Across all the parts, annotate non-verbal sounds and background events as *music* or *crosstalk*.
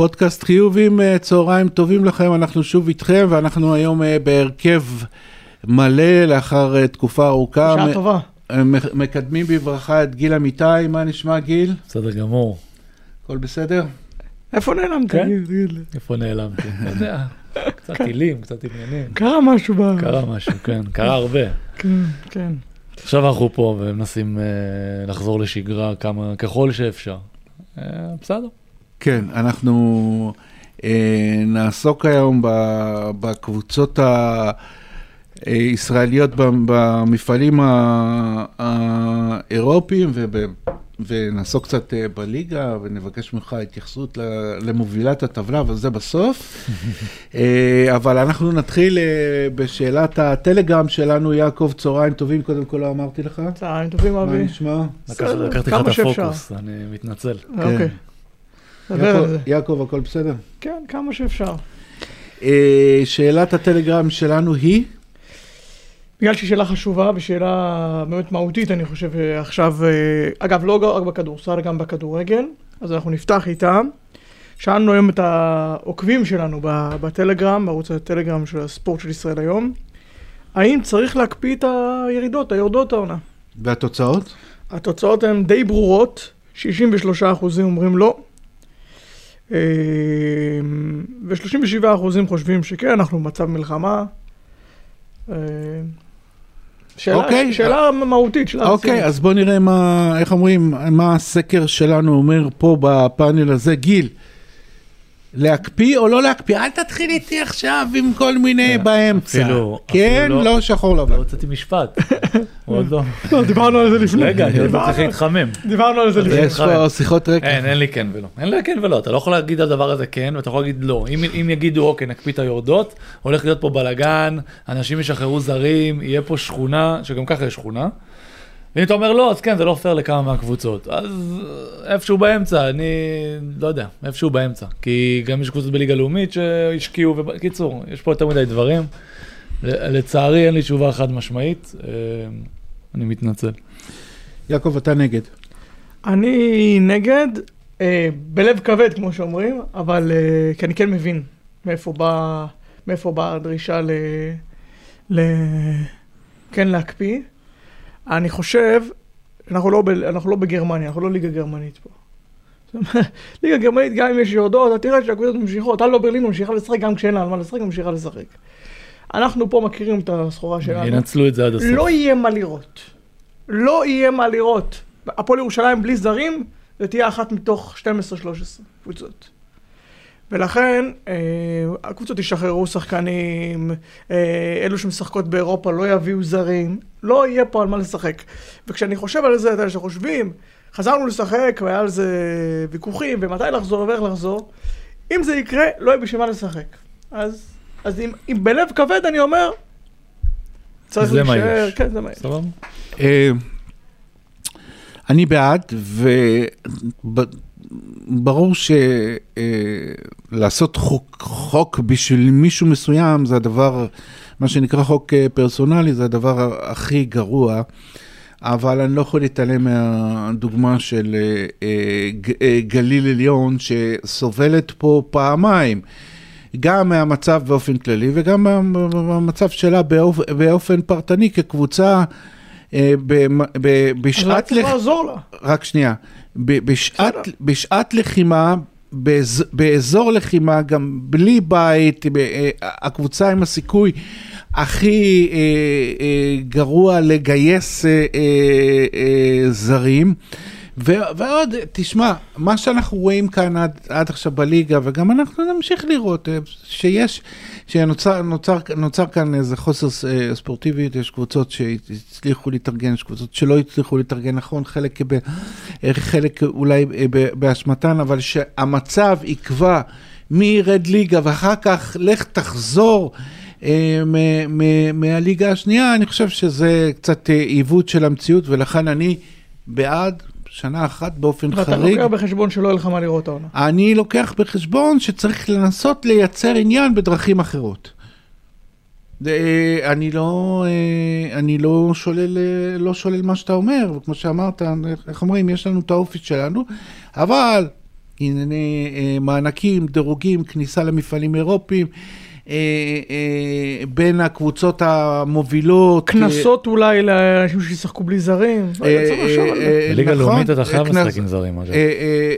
פודקאסט חיובים, אה, צהריים טובים לכם, אנחנו שוב איתכם, ואנחנו היום אה, בהרכב מלא לאחר אה, תקופה ארוכה. בשעה טובה. מקדמים בברכה את גיל אמיתי, מה נשמע גיל? בסדר גמור. הכל בסדר? איפה נעלמת? כן? גיל? איפה נעלמתי? יודע, קצת טילים, קצת עניינים. קרה משהו ב... קרה משהו, כן, קרה הרבה. כן, כן. עכשיו אנחנו פה ומנסים לחזור לשגרה כמה, ככל שאפשר. בסדר. כן, אנחנו אה, נעסוק היום ב- בקבוצות הישראליות ב- במפעלים ה- האירופיים וב- ונעסוק קצת אה, בליגה ונבקש ממך התייחסות למובילת הטבלה, אבל זה בסוף. *laughs* אה, אבל אנחנו נתחיל אה, בשאלת הטלגרם שלנו, יעקב, צהריים טובים, קודם כל לא אמרתי לך. צהריים טובים מה אבי. נשמע? לקח- בסדר, לקחתי לך את. הפוקוס, אני מתנצל. אוקיי. יעקב- הכל בסדר? כן, כמה שאפשר. אה, שאלת הטלגרם שלנו היא? בגלל שהיא שאלה חשובה ושאלה באמת מהותית, אני חושב, אה, עכשיו, אה, אגב, לא רק בכדורסל, גם בכדורגל, אז אנחנו נפתח איתה. שאלנו היום את העוקבים שלנו בטלגרם, בערוץ הטלגרם של הספורט של ישראל היום, האם צריך להקפיא את הירידות, היורדות העונה? והתוצאות? התוצאות הן די ברורות, 63% אומרים לא, ו-37% חושבים שכן, אנחנו במצב מלחמה. אה, שאלה, אוקיי. שאלה מהותית, שאלה אוקיי, רצינית. אז בוא נראה מה, איך אומרים, מה הסקר שלנו אומר פה בפאנל הזה. גיל, להקפיא או לא להקפיא? אל תתחיל איתי עכשיו עם כל מיני כן, באמצע. אפילו- כן, אפילו לא שחור לא לבן. הוצאתי משפט. *laughs* עוד לא. לא, דיברנו על זה לפני. רגע, אני עוד דיברנו- צריך להתחמם. דיברנו על זה לפני. יש פה שיחות רקע. אין, אין לי כן ולא. אין לי כן ולא. אתה לא יכול להגיד על הדבר הזה כן, ואתה יכול להגיד לא. אם, אם יגידו, אוקיי, נקפיא את היורדות, הולך להיות פה בלאגן, אנשים ישחררו זרים, יהיה פה שכונה, שגם ככה יש שכונה. ואם אתה אומר לא, אז כן, זה לא פייר לכמה מהקבוצות. אז אה, איפשהו באמצע, אני לא יודע, איפשהו באמצע. כי גם יש קבוצות בליגה לאומית שהשקיעו, ובקיצור, יש פה יותר מדי דברים. ל- לצערי אין לי תשובה חד משמעית, אה, אני מתנצל. יעקב, אתה נגד. אני נגד, אה, בלב כבד, כמו שאומרים, אבל אה, כי אני כן מבין מאיפה באה מאיפה באה הדרישה ל... ל... כן להקפיא. אני חושב, אנחנו לא, ב... אנחנו לא בגרמניה, אנחנו לא ליגה גרמנית פה. ליגה גרמנית, גם אם יש יורדות, אתה תראה שהקבוצות ממשיכות. אלו ברלין ממשיכה לשחק גם כשאין לה על מה לשחק, ממשיכה לשחק. אנחנו פה מכירים את הסחורה שלנו. ינצלו את זה עד הסוף. לא יהיה מה לראות. לא יהיה מה לראות. הפועל ירושלים בלי זרים, זה תהיה אחת מתוך 12-13 קבוצות. ולכן, אה, הקבוצות ישחררו שחקנים, אה, אלו שמשחקות באירופה לא יביאו זרים, לא יהיה פה על מה לשחק. וכשאני חושב על זה, אתה יודע, שחושבים, חזרנו לשחק והיה על זה ויכוחים, ומתי לחזור ואיך לחזור, אם זה יקרה, לא יהיה בשביל מה לשחק. אז, אז אם, אם בלב כבד אני אומר, צריך זה מה להישאר, יש. כן, זה מה יש. סבבה? אה, אני בעד, וברור שלעשות חוק, חוק בשביל מישהו מסוים זה הדבר, מה שנקרא חוק אה, פרסונלי, זה הדבר הכי גרוע. אבל אני לא יכול להתעלם מהדוגמה של אה, אה, ג- אה, גליל עליון שסובלת פה פעמיים, גם מהמצב באופן כללי וגם מה- מהמצב שלה באופ, באופן פרטני כקבוצה אה, אז בשעת צריך לח... לעזור לה. רק שנייה, בשעת. בשעת לחימה, באז, באזור לחימה, גם בלי בית, אה, הקבוצה עם הסיכוי הכי אה, אה, גרוע לגייס אה, אה, אה, זרים. ו- ועוד, תשמע, מה שאנחנו רואים כאן עד, עד עכשיו בליגה, וגם אנחנו נמשיך לראות, אה, שיש, שנוצר נוצר, נוצר כאן איזה חוסר אה, ספורטיביות, יש קבוצות שהצליחו להתארגן, יש קבוצות שלא הצליחו להתארגן, נכון, חלק, ב, אה, חלק אולי ב- באשמתן, אבל שהמצב יקבע מי ירד ליגה, ואחר כך לך תחזור. מהליגה השנייה, אני חושב שזה קצת עיוות של המציאות, ולכן אני בעד שנה אחת באופן ואתה חריג. לוקח בחשבון שלא יהיה לך מה לראות העונה. אני לוקח בחשבון שצריך לנסות לייצר עניין בדרכים אחרות. אה, אני לא, אה, אני לא שולל, אה, לא שולל מה שאתה אומר, וכמו שאמרת, איך אומרים, יש לנו את האופי שלנו, אבל ענייני מענקים, דירוגים, כניסה למפעלים אירופיים. אה, אה, בין הקבוצות המובילות. קנסות אולי לאנשים שישחקו בלי זרים. לא אה. אה, בליגה נכון, לאומית אתה חייב לשחק עם זרים. אה, אה,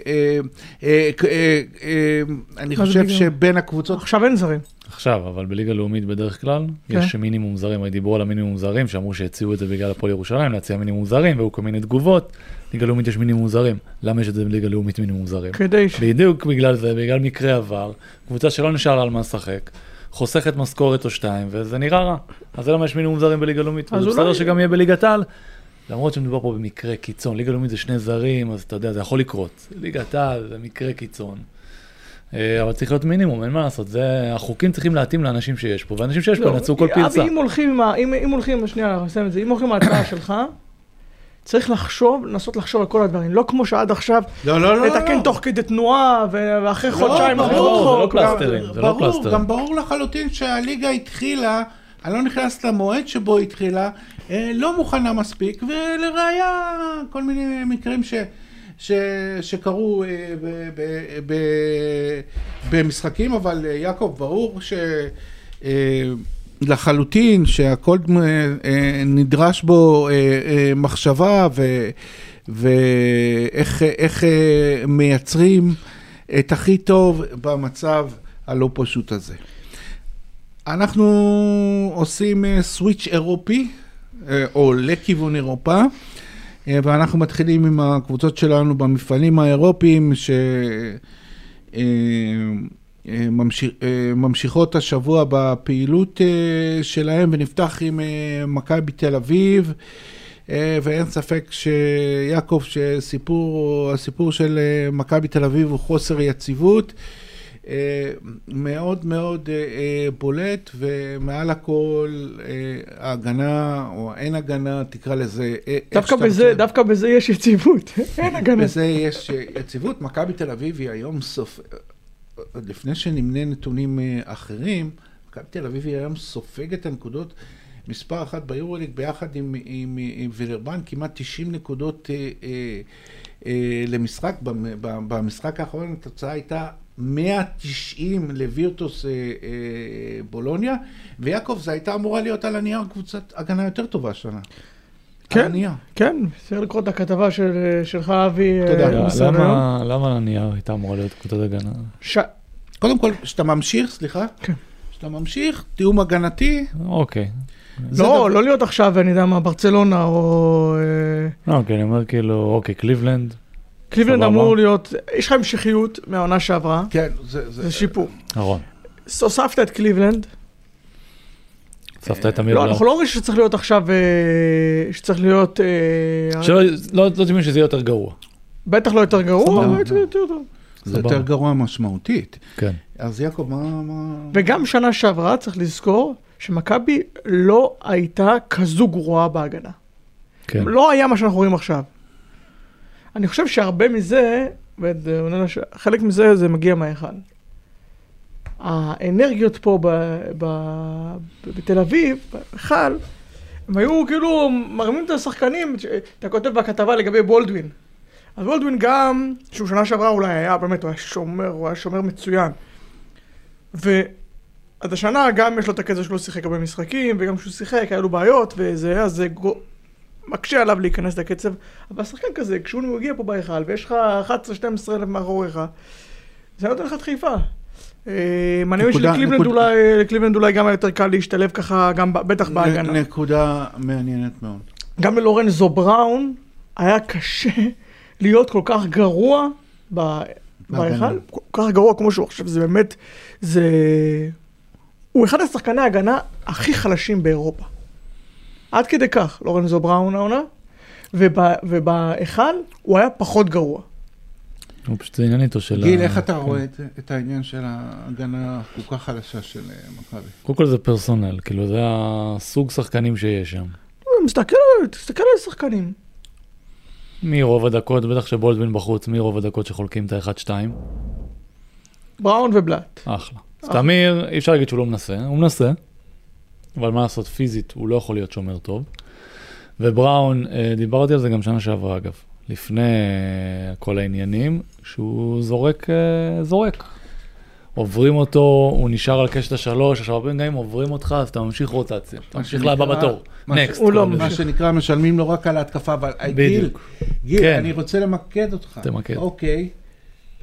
אה, אה, אה, אה, אני חושב בליגה? שבין הקבוצות, עכשיו אין זרים. עכשיו, אבל בליגה לאומית בדרך כלל, כן. יש מינימום זרים, הרי דיברו על המינימום זרים, שאמרו שהציעו את זה בגלל הפועל ירושלים, להציע מינימום זרים, והיו כל מיני תגובות. ליגה לאומית יש מינימום זרים. למה יש את זה בליגה לאומית מינימום זרים? כדי ש... בדיוק בגלל זה, בגלל מקרה עבר, קבוצה שלא נשאר לה על מה לשחק, חוסכת משכורת או שתיים, וזה נראה רע. אז זה למה יש מינימום זרים בליגה לאומית, אז בסדר שגם יהיה בליגת העל. למרות שמדובר פה במקרה קיצון, ליגה לאומית זה שני זרים, אז אתה יודע, זה יכול לקרות. ליגת העל זה מקרה קיצון. אה, אבל צריך להיות מינימום, אין מה לעשות, זה, החוקים צריכים להתאים לאנשים שיש פה, ואנשים שיש פה לא, ינצלו כל אבל פרצה. אם הולכים. אם הולכים, שנייה, נסיים את זה. אם הולכים על ההצעה שלך, צריך לחשוב, לנסות לחשוב על כל הדברים. לא כמו שעד עכשיו, לא, לא, לא, לתקן לא. תוך כדי תנועה, ואחרי לא, חודשיים ברור, להחליט זה לא. פלסטרים, זה לא ברור, פלסטרים. גם ברור לחלוטין שהליגה התחילה, אני לא נכנס למועד שבו היא התחילה, אה, לא מוכנה מספיק, ולראיה כל מיני מקרים ש... ש, שקרו אה, ב, ב, ב, במשחקים, אבל אה, יעקב, ברור ש... לחלוטין שהכל אה, אה, נדרש בו אה, מחשבה ו, ואיך איך, מייצרים את הכי טוב במצב הלא פשוט הזה. אנחנו עושים סוויץ' אירופי, או לכיוון אירופה, ואנחנו מתחילים עם הקבוצות שלנו במפעלים האירופיים, ש... אה, אה, ממשיך, ממשיכות השבוע בפעילות אה, שלהם, ונפתח עם מכבי תל אביב, ואין ספק שיעקב, שסיפור, הסיפור של מכבי תל אביב הוא חוסר יציבות. מאוד מאוד בולט, ומעל הכל ההגנה, או אין הגנה, תקרא לזה, דווקא בזה, רוצה. דווקא בזה יש יציבות. *laughs* אין הגנה. בזה יש יציבות. מכבי תל אביב היא היום סוף... לפני שנמנה נתונים אה, אחרים, מכבי תל אביב היא היום סופגת את הנקודות מספר אחת ביורוליג ביחד עם, עם, עם וילרבן, כמעט 90 נקודות אה, אה, אה, למשחק. במשחק האחרון התוצאה הייתה 190 לווירטוס אה, אה, בולוניה, ויעקב, זו הייתה אמורה להיות על הנייר קבוצת הגנה יותר טובה השנה. כן. כן, צריך לקרוא את הכתבה של- שלך, אבי. אה, תודה. למה- למה הנייר הייתה אמורה להיות קבוצת הגנה? ש- קודם כל, כשאתה ממשיך, סליחה, כן. כשאתה ממשיך, תיאום הגנתי, אוקיי. לא, דבר- לא להיות עכשיו, אני יודע מה, ברצלונה או... אה, אוקיי, אני אומר כאילו, אוקיי, קליבלנד, קליבלנד. אמור להיות, יש לך המשכיות מהעונה שעברה, כן, זה, זה, זה שיפור. נכון. הוספת את קליבלנד, הוספת את אמיר לא. אנחנו לא אומרים שצריך להיות עכשיו, אה, שצריך להיות, אה, שלא לא לא תמיד שזה יהיה יותר גרוע. בטח לא יותר גרוע. אבל יותר טוב. זה. יותר גרוע משמעותית. כן. אז יעקב, מה... מה... וגם שנה שעברה צריך לזכור שמכבי לא הייתה כזו גרועה בהגנה. כן. לא היה מה שאנחנו רואים עכשיו. אני חושב שהרבה מזה, חלק מזה זה מגיע מההיכל. האנרגיות פה ב, ב, ב, בתל אביב, בהיכל, הם היו כאילו מרמים את השחקנים, אתה כותב בכתבה לגבי בולדווין. אז בולדווין גם, שהוא שנה שעברה אולי היה, באמת, הוא היה שומר, הוא היה שומר מצוין. ו... אז השנה גם יש לו את הקטע שלא שיחק הרבה משחקים, וגם כשהוא שיחק היה לו בעיות וזה, אז זה גו- מקשה עליו להיכנס לקצב. אבל שחקן כזה, כשהוא מגיע פה בהיכל, ויש לך 11-12 אלף מאחוריך, זה נותן לך דחיפה. אה, מעניין אותי נקודה- שלקליבלנד נקודה- אולי, לקליבלנד אולי גם היה יותר קל להשתלב ככה, גם בטח בהגנה. נקודה מעניינת מאוד. גם ללורנזו בראון היה קשה להיות כל כך גרוע. בהיכל, כל כך גרוע כמו שהוא עכשיו, זה באמת, זה... הוא אחד השחקני ההגנה הכי חלשים באירופה. עד כדי כך, לורנזו בראון העונה, וב- ובהיכל הוא היה פחות גרוע. הוא פשוט עניין איתו של... גיל, ה- איך אתה כן. רואה את- את העניין של ההגנה הכל כך חלשה של אה, מכבי? קודם כל זה פרסונל, כאילו זה הסוג שחקנים שיש שם. מסתכל, תסתכל על השחקנים. מרוב הדקות, בטח שבולדווין בחוץ, מרוב הדקות שחולקים את ה-1-2, בראון ובלאט. אחלה. אז תמיר, אי אפשר להגיד שהוא לא מנסה, הוא מנסה, אבל מה לעשות, פיזית הוא לא יכול להיות שומר טוב. ובראון, אה, דיברתי על זה גם שנה שעברה אגב. לפני אה, כל העניינים, שהוא זורק, אה, זורק. עוברים אותו, הוא נשאר על קשת השלוש, עכשיו הרבה פעמים עוברים אותך, אז אתה ממשיך רוטציה. אתה ממשיך לבא בתור. נקסט. הוא לא מה. שנקרא, משלמים לו רק על ההתקפה, אבל אה, גיל. גיל, כן. אני רוצה למקד אותך. תמקד. אוקיי.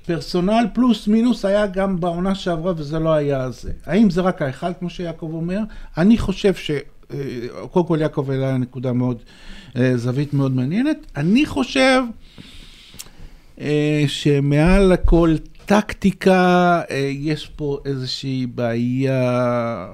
פרסונל פלוס מינוס היה גם בעונה שעברה וזה לא היה זה. האם זה רק האחד, כמו שיעקב אומר? אני חושב ש... אה, קודם כל יעקב העלה נקודה מאוד, אה, זווית מאוד מעניינת. אני חושב אה, שמעל הכל טקטיקה, יש פה איזושהי בעיה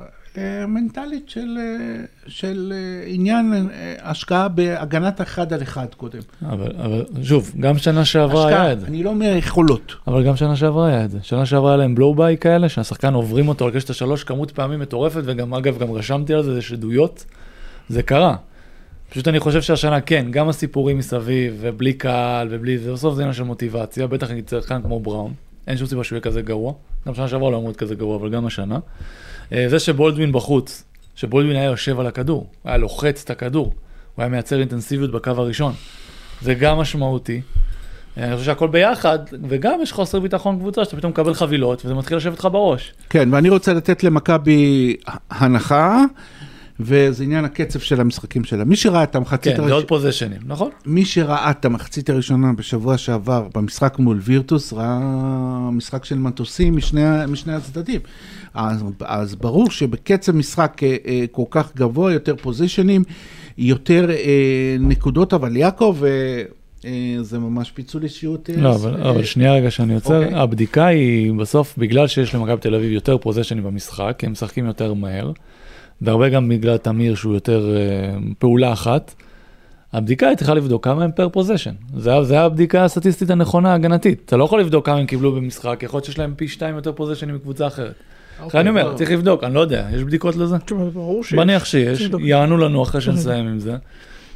מנטלית של, אה, של אה, עניין אה, השקעה בהגנת אחד על אחד קודם. אבל, אבל שוב, גם שנה שעברה היה את זה. אני לא אומר יכולות. אבל גם שנה שעברה היה את זה. שנה שעברה היה להם בלואו ביי כאלה, שהשחקן עוברים אותו על קשת השלוש כמות פעמים מטורפת, וגם אגב, גם רשמתי על זה, יש עדויות. זה קרה. פשוט אני חושב שהשנה כן, גם הסיפורים מסביב, ובלי קהל, ובלי זה, בסוף זה עניין של מוטיבציה, בטח נגיד שחקן כמו בראון, אין שום סיבה שהוא יהיה כזה גרוע. גם שנה שעברה לא אמור להיות כזה גרוע, אבל גם השנה. אה, זה שבולדווין בחוץ, שבולדווין היה יושב על הכדור, היה לוחץ את הכדור, הוא היה מייצר אינטנסיביות בקו הראשון. זה גם משמעותי. אני חושב שהכל ביחד, וגם יש חוסר ביטחון קבוצה, שאתה פתאום מקבל חבילות, וזה מתחיל לשבת לך בראש. כן, ואני רוצה לתת למכבי הנחה, וזה עניין הקצב של המשחקים שלה. מי שראה את המחצית כן, זה הראשונה, עוד פוזיישנים, נכון? מי שראה את המחצית הראשונה בשבוע שעבר במשחק מול וירטוס, ראה משחק של מטוסים משני, משני הצדדים. אז, אז ברור שבקצב משחק אה, אה, כל כך גבוה, יותר פוזיישנים, יותר אה, נקודות, אבל יעקב, זה ממש פיצול אישיות. לא, אבל, אה, אבל שנייה רגע שאני עוצר, אוקיי. הבדיקה היא בסוף, בגלל שיש למכבי תל אביב יותר פוזיישנים במשחק, הם משחקים יותר מהר, והרבה גם בגלל תמיר שהוא יותר אה, פעולה אחת, הבדיקה היא צריכה לבדוק כמה הם פר פוזיישן. זה, זה הבדיקה הסטטיסטית הנכונה ההגנתית. אתה לא יכול לבדוק כמה הם קיבלו במשחק, יכול להיות שיש להם פי שתיים יותר פוזיישנים מקבוצה אחרת. לכן אני אומר. צריך לבדוק, אני לא יודע, יש בדיקות לזה? ברור שיש. מניח שיש. יענו לנו אחרי שנסיים עם זה.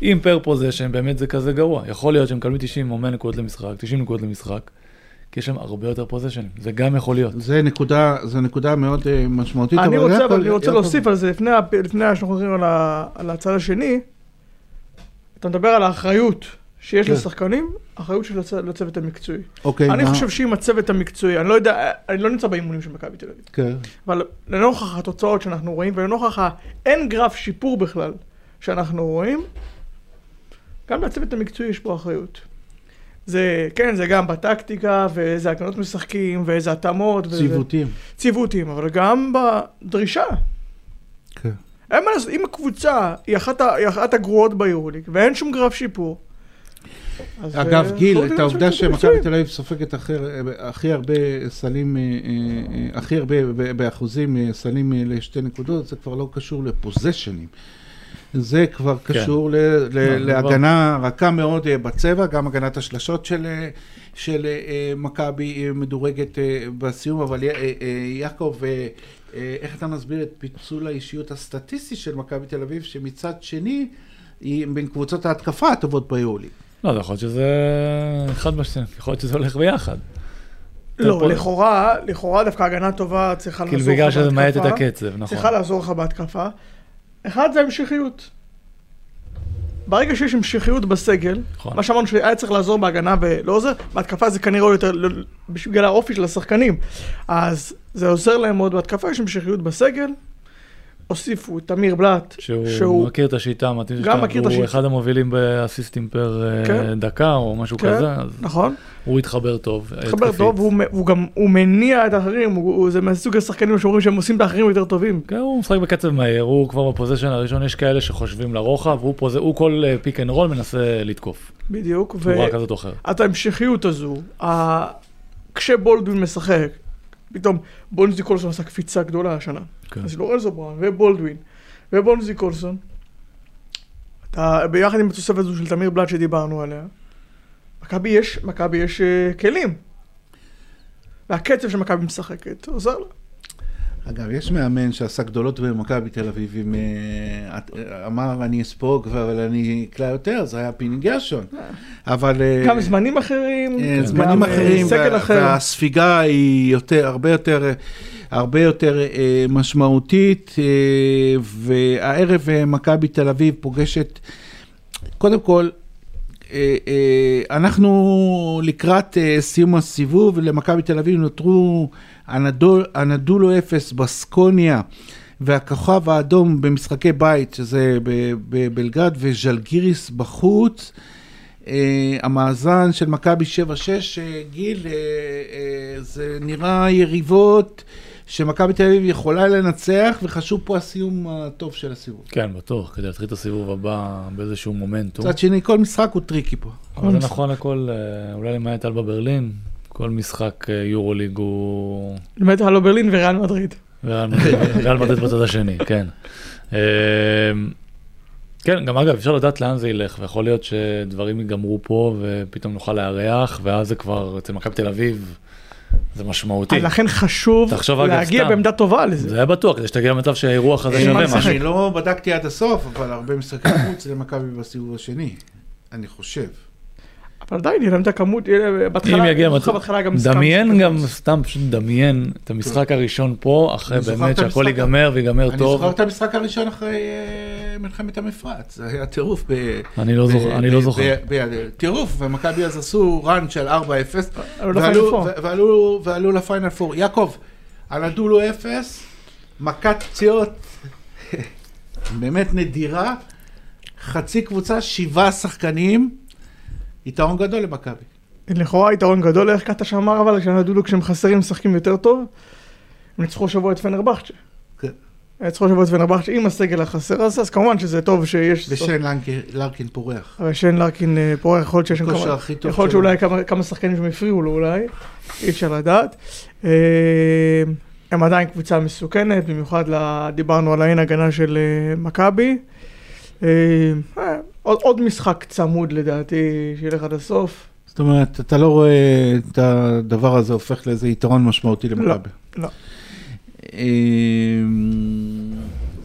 אם פר פוזיישן באמת זה כזה גרוע, יכול להיות שהם מקבלים 90 או 100 נקודות למשחק, 90 נקודות למשחק, כי יש להם הרבה יותר פוזיישנים, זה גם יכול להיות. זה נקודה, זה נקודה מאוד אה, משמעותית. אני רוצה, אבל אני רוצה להוסיף על זה, לפני לפני שאנחנו חוזרים על ה- על הצד השני, אתה מדבר על האחריות שיש כן. לשחקנים, אחריות של הצ- לצוות המקצועי. אוקיי, אני מה- חושב שאם הצוות המקצועי, אני לא יודע, אני לא נמצא באימונים של מכבי תל אביב, כן. אבל לנוכח התוצאות שאנחנו רואים, ולנוכח האין גרף שיפור בכלל שאנחנו רואים, גם לצוות המקצועי יש פה אחריות. זה, כן, זה גם בטקטיקה, ואיזה הגנות משחקים, ואיזה התאמות, וזה- ציוותים. ציוותים, אבל גם בדרישה. כן. אין מה לעשות, אם הקבוצה היא אחת, היא אחת הגרועות ביורוליג, ואין שום גרף שיפור. אז, אגב, אה, גיל, את העובדה שמכבי. תל אביב סופגת הכי- הרבה סלים, אה, אה, הכי הרבה באחוזים אה, סלים אה, לשתי נקודות, זה כבר לא קשור לפוזיישנים. זה כבר כן. קשור ל- ל- לא, להגנה רכה מאוד אה, בצבע, גם הגנת השלשות של, אה, של אה, מכבי מדורגת בסיום, אבל יעקב, איך אתה מסביר את פיצול האישיות הסטטיסטי של מכבי תל אביב, שמצד שני, היא בין קבוצות ההתקפה הטובות ביולי. לא, זה יכול להיות שזה אחד בשני, יכול להיות שזה הולך ביחד. לא, פה- לכאורה, לכאורה דווקא הגנה טובה צריכה כאילו לעזור לך בגלל שזה מאט את בהתקפה. הקצב, נכון. צריכה לעזור לך בהתקפה. אחד זה המשכיות. ברגע שיש המשכיות בסגל, נכון. מה שאמרנו שהיה צריך לעזור בהגנה ולא עוזר, בהתקפה זה כנראה יותר, בגלל האופי של השחקנים. אז זה עוזר להם מאוד בהתקפה, יש המשכיות בסגל. הוסיפו את תמיר בלאט, שהוא, שהוא- מכיר את השיטה, מתאים גם מכיר את הוא השיטה. אחד המובילים באסיסטים per אה, כן. דקה או משהו כן. כזה, אז נכון? הוא התחבר טוב. מתחבר התקפית. טוב, והוא, מ- והוא גם, הוא מניע את האחרים, הוא, הוא, זה מסוג השחקנים שאומרים שהם עושים את האחרים יותר טובים. כן, הוא משחק בקצב מהיר, הוא כבר ב possession הראשון, יש כאלה שחושבים לרוחב, הוא, פוז... הוא כל pick and roll מנסה לתקוף, בדיוק. צורה כזאת או אחרת. ואת ההמשכיות הזו, ה... כשבולדווין משחק, פתאום בונזי קולסון עשה קפיצה גדולה השנה. כן. אז לורנזו בראון ובולדווין ובונזי קולסון, אתה, ביחד עם התוספת הזו של תמיר בלאט שדיברנו עליה, מכבי יש, מכבי יש uh, כלים. והקצב שמכבי משחקת עוזר לה. אגב, יש מאמן שעשה גדולות במכבי תל אביב, עם, אה, אה, אמר אני אספוג, אבל אני אקלע יותר, זה היה פיני גרשון. אבל... אה, גם זמנים אחרים, זמנים אחרים, סגל אחר. והספיגה היא יותר, הרבה יותר, הרבה יותר אה, משמעותית, אה, והערב אה, מכבי תל אביב פוגשת, קודם כל, אה, אה, אנחנו לקראת אה, סיום הסיבוב, למכבי תל אביב נותרו אנדול- אנדולו אפס, בסקוניה והכוכב האדום במשחקי בית, שזה בבלגרד, וז'לגיריס בחוץ. אה, המאזן של מכבי 7-6, אה, גיל, אה, אה, זה נראה יריבות שמכבי תל אביב יכולה לנצח, וחשוב פה הסיום הטוב של הסיבוב. כן, בטוח, כדי להתחיל את הסיבוב הבא באיזשהו מומנטום. מצד שני, כל משחק הוא tricky פה. אבל זה נכון הכל, אולי למעט אלבה ברלין, כל משחק אה, יורוליג הוא... באמת אלבה ברלין וריאל מדריד. ריאל מדריד *laughs* בצד השני, כן. אה, כן, גם אגב, אפשר לדעת לאן זה ילך, ויכול להיות שדברים ייגמרו פה, ופתאום נוכל לארח, ואז זה כבר, אצל מכבי תל אביב, זה משמעותי. אז לכן חשוב להגיע. בעמדה טובה לזה. זה היה בטוח, כדי שתגיע למצב שהאירוח הזה שווה. משהו. אני לא בדקתי עד הסוף, אבל הרבה משחקי חוץ למכבי בסיבוב השני, אני חושב. אבל עדיין להם את הכמות, להם- בהתחלה, אם יגיע אני מצב, דמיין גם. סתם פשוט דמיין את המשחק הראשון פה, אחרי אני באמת שהכל. ייגמר ויגמר אני טוב. זוכר את המשחק הראשון אחרי אה, מלחמת המפרץ, זה היה טירוף. אני לא זוכר, אני לא טירוף, ומכבי אז עשו ראן של 4-0, אבל לא ועלו- לפיינל פור. יעקב, הנדולו 0, מכת פציעות *laughs* באמת נדירה, חצי קבוצה, שבעה שחקנים, יתרון גדול למכבי. לכאורה יתרון גדול, איך קטש אמר אבל, כשנדולו כשהם חסרים משחקים יותר טוב, הם ניצחו השבוע את פנרבכצ'ה. כן. ניצחו השבוע את פנרבכצ'ה עם הסגל החסר הזה, אז כמובן שזה טוב שיש... ושן לרקין פורח. שיין לרקין אה, פורח, יכול להיות שיש שם כמה... יכול להיות. שאולי כמה- כמה שחקנים שם הפריעו לו אולי, אי אפשר לדעת. אה, הם עדיין קבוצה מסוכנת, במיוחד דיברנו על האין הגנה של אה, מכבי. עוד עוד משחק צמוד לדעתי, שילך עד הסוף. זאת אומרת, אתה לא רואה את הדבר הזה הופך לאיזה יתרון משמעותי למכבי. לא. אמ,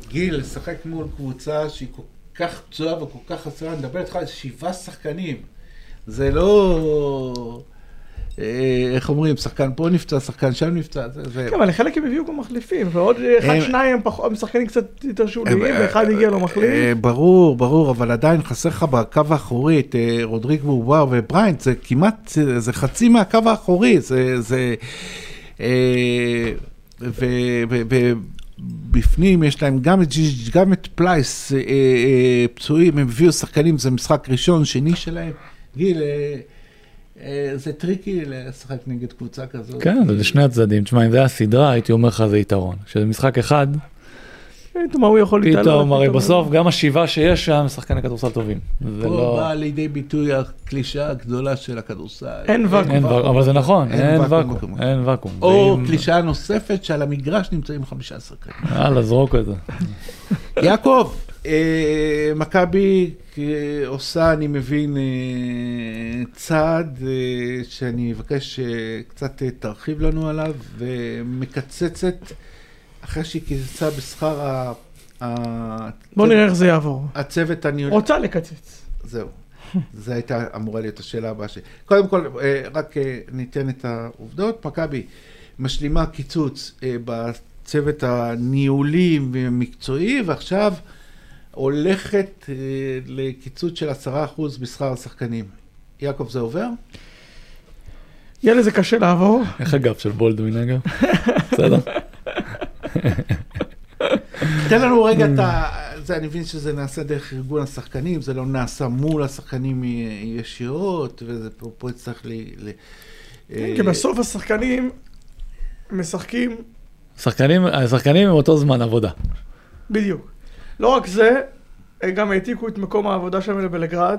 גיל, לשחק מול קבוצה שהיא כל כך פצועה וכל כך חסרה, אני מדבר איתך על שבעה שחקנים. זה לא... אה, איך אומרים, שחקן פה נפצע, שחקן שם נפצע, זה... כן, אבל לחלק הם הביאו גם מחליפים, ועוד אחד, שניים, הם שחקנים קצת יותר שוליים, אה, ואחד הגיע לו מחליף. אה, ברור, ברור, אבל עדיין חסר לך בקו האחורי את רודריג בובואה ובריינט, זה כמעט, זה- חצי מהקו האחורי, זה... ובפנים יש להם גם את ג'יג' גם את פלייס פצועים, הם הביאו שחקנים, זה משחק ראשון, שני שלהם. גיל, זה tricky לשחק נגד קבוצה כזאת. כן, זה לשני הצדדים. תשמע, אם זה היה סדרה, הייתי אומר לך זה יתרון. כשזה משחק אחד, פתאום ההוא יכול להתעלות. פתאום, הרי בסוף גם השבעה שיש שם, שחקני כדורסל טובים. פה לא... באה לידי ביטוי הקלישאה הגדולה של הכדורסל. אין ואקום. אבל זה נכון, אין ואקום. אין ואקום. או ואם- קלישאה נוספת שעל המגרש נמצאים 15 כאלה. יאללה, זרוק את זה. יעקב, אה, מכבי אה, עושה, אני מבין, אה, צעד אה, שאני אבקש שקצת אה, תרחיב לנו עליו, ומקצצת, אחרי שהיא קיצצה בשכר ה... בוא נראה איך זה יעבור. הצוות הניהולי. רוצה לקצץ. זהו. זו הייתה אמורה להיות השאלה הבאה שלי. קודם כל, אה, רק אה, ניתן את העובדות. מכבי משלימה קיצוץ אה, בצוות הניהולי והמקצועי, ועכשיו הולכת אה, לקיצוץ של 10% בשכר השחקנים. יעקב, זה עובר? יהיה לזה קשה לעבור. איך הגב של בולדווין אגב? בסדר? תן לנו רגע את ה... *laughs* זה, אני מבין שזה נעשה דרך ארגון השחקנים, זה לא נעשה מול השחקנים ישירות, וזה פה, פה יצטרך ל... ל- אה, כי בסוף השחקנים משחקים שחקנים, השחקנים עם אותו זמן עבודה. בדיוק. לא רק זה, גם העתיקו את מקום העבודה שלהם לבלגרד,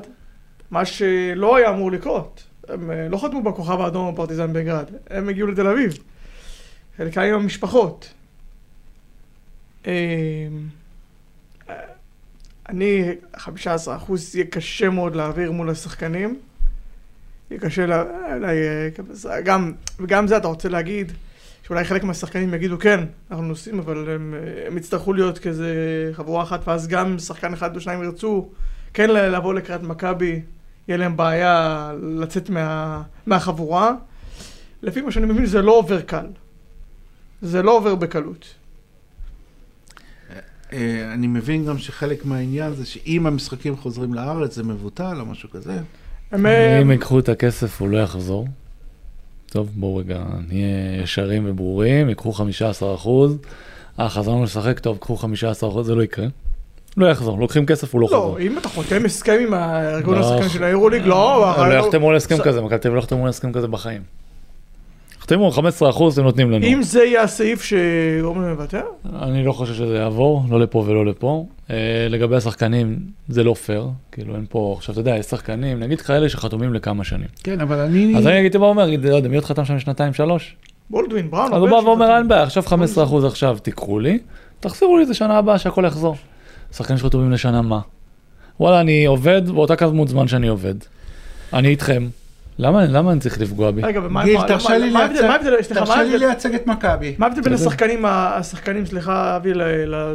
מה שלא היה אמור לקרות. הם אה, לא חתמו בכוכב האדום או פרטיזן בלגרד, הם הגיעו לתל אביב. חלקם עם המשפחות. אה, אה, אני, 15% יהיה קשה מאוד להעביר מול השחקנים. יהיה קשה, לה, אולי, אה, גם, וגם זה אתה רוצה להגיד, שאולי חלק מהשחקנים יגידו כן, אנחנו נוסעים, אבל הם, אה, הם יצטרכו להיות כזה חבורה אחת, ואז גם שחקן אחד או שניים ירצו כן לבוא לקראת מכבי, יהיה להם בעיה לצאת מה, מהחבורה. לפי מה שאני מבין זה לא עובר קל. זה לא עובר בקלות. אה, אני מבין גם שחלק מהעניין זה שאם המשחקים חוזרים לארץ זה מבוטל או משהו כזה. הם, אה, אם ייקחו את הכסף הוא לא יחזור. טוב, בואו רגע נהיה ישרים וברורים, ייקחו 15 אחוז. אה, חזרנו לשחק, טוב, קחו 15 אחוז, זה לא יקרה. לא יחזור, לוקחים כסף, הוא לא חוזר. לא, אם אתה חותם הסכם עם הארגון לא. השחקן של היורוליג, לא, הם לא אבל- יחתמו על הסכם כזה, מכבי תל אביב לא יחתמו על הסכם כזה בחיים. יחתמו 15 אחוז, אתם נותנים לנו. אם זה יהיה הסעיף שגורם לוותר, אני לא חושב שזה יעבור, לא לפה ולא לפה. אה, לגבי השחקנים, זה לא פייר, כאילו אין פה, עכשיו אתה יודע, יש שחקנים, נגיד כאלה שחתומים לכמה שנים. כן, אבל אני... אז אני הייתי בא ואומר, לא יודע, מי עוד חתם שם שנתיים, שלוש? בולדווין, בראון, אז הוא בא ואומר. אין בעיה, עכשיו 15 אחוז עכשיו תיקחו לי, תחזירו לי את זה שנה הבאה שהכל יחזור. שחקנים שחתומים לשנה מה? וואלה, אני עובד באותה כמות זמן שאני עובד. אני איתכם. למה למה אני צריך לפגוע בי? רגע, ומה גיל, מה- תרשה לי לייצג- את מכבי. מה ההבדל בין. השחקנים, השחקנים, סליחה, אבי,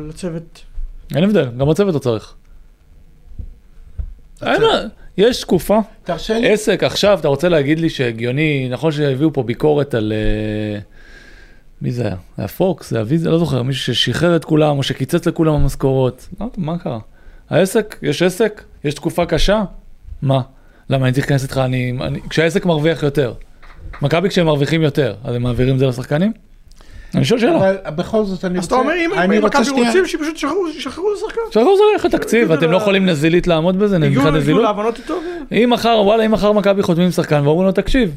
לצוות? אין הבדל, גם הצוות לא צריך. אין, יש תקופה, תרשה לי... עסק, עכשיו אתה רוצה להגיד לי שהגיוני, נכון שהביאו פה ביקורת על... אה, מי זה היה? היה פוקס, זה אבי, זה לא זוכר, מישהו ששחרר את כולם או שקיצץ לכולם המשכורות. לא, מה קרה? העסק, יש עסק, יש תקופה קשה, מה? למה אני צריך להיכנס איתך, אני, אני, כשהעסק מרוויח יותר. מכבי כשהם מרוויחים יותר, אז הם מעבירים את זה לשחקנים? אני שואל שאלה. אבל בכל זאת אני אז רוצה... אתה אומר, אם מכבי רוצים, שפשוט ישחררו- ישחררו שחקן. עכשיו זה הולך לתקציב, הגיעו אתם לא יכולים נזילית לעמוד בזה, מבחינת הגיעו נזילות? להבנות איתו. אם מחר, וואלה, אם מחר מכבי חותמים שחקן ואומרים לו, תקשיב,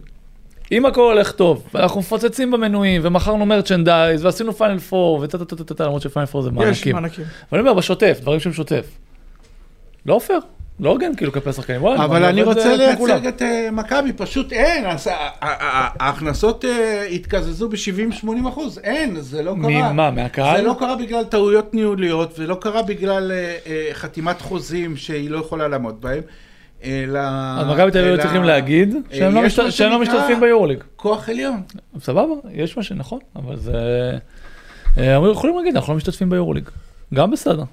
אם הכל הולך טוב, ואנחנו מפוצצים במנויים, ומכרנו merchandise, ועשינו פיינל פור, וטה טה טה טה טה, למרות שפיינל פור זה יש מענקים. מענקים. אבל אני אומר, בשוטף, דברים שהם שוטף. לא פייר, לא הוגן כאילו כלפי השחקנים. וואלה, אבל אני רוצה אה. לייצג את אה, מכבי, פשוט אין, אז ה- ה- ה- ההכנסות אה, התקזזו ב-70-80 אחוז, אין, זה לא קרה. ממה, מהקהל? זה לא קרה בגלל טעויות ניהוליות, ולא קרה בגלל אה, אה, חתימת חוזים שהיא לא יכולה לעמוד בהם, אלא... אז מכבי תל אביב צריכים להגיד אה, שהם לא לא משתתפים ביורוליג. כוח עליון. סבבה, יש מה שנכון, אבל זה... אה, הם יכולים להגיד, אנחנו לא משתתפים ביורוליג. גם בסדר.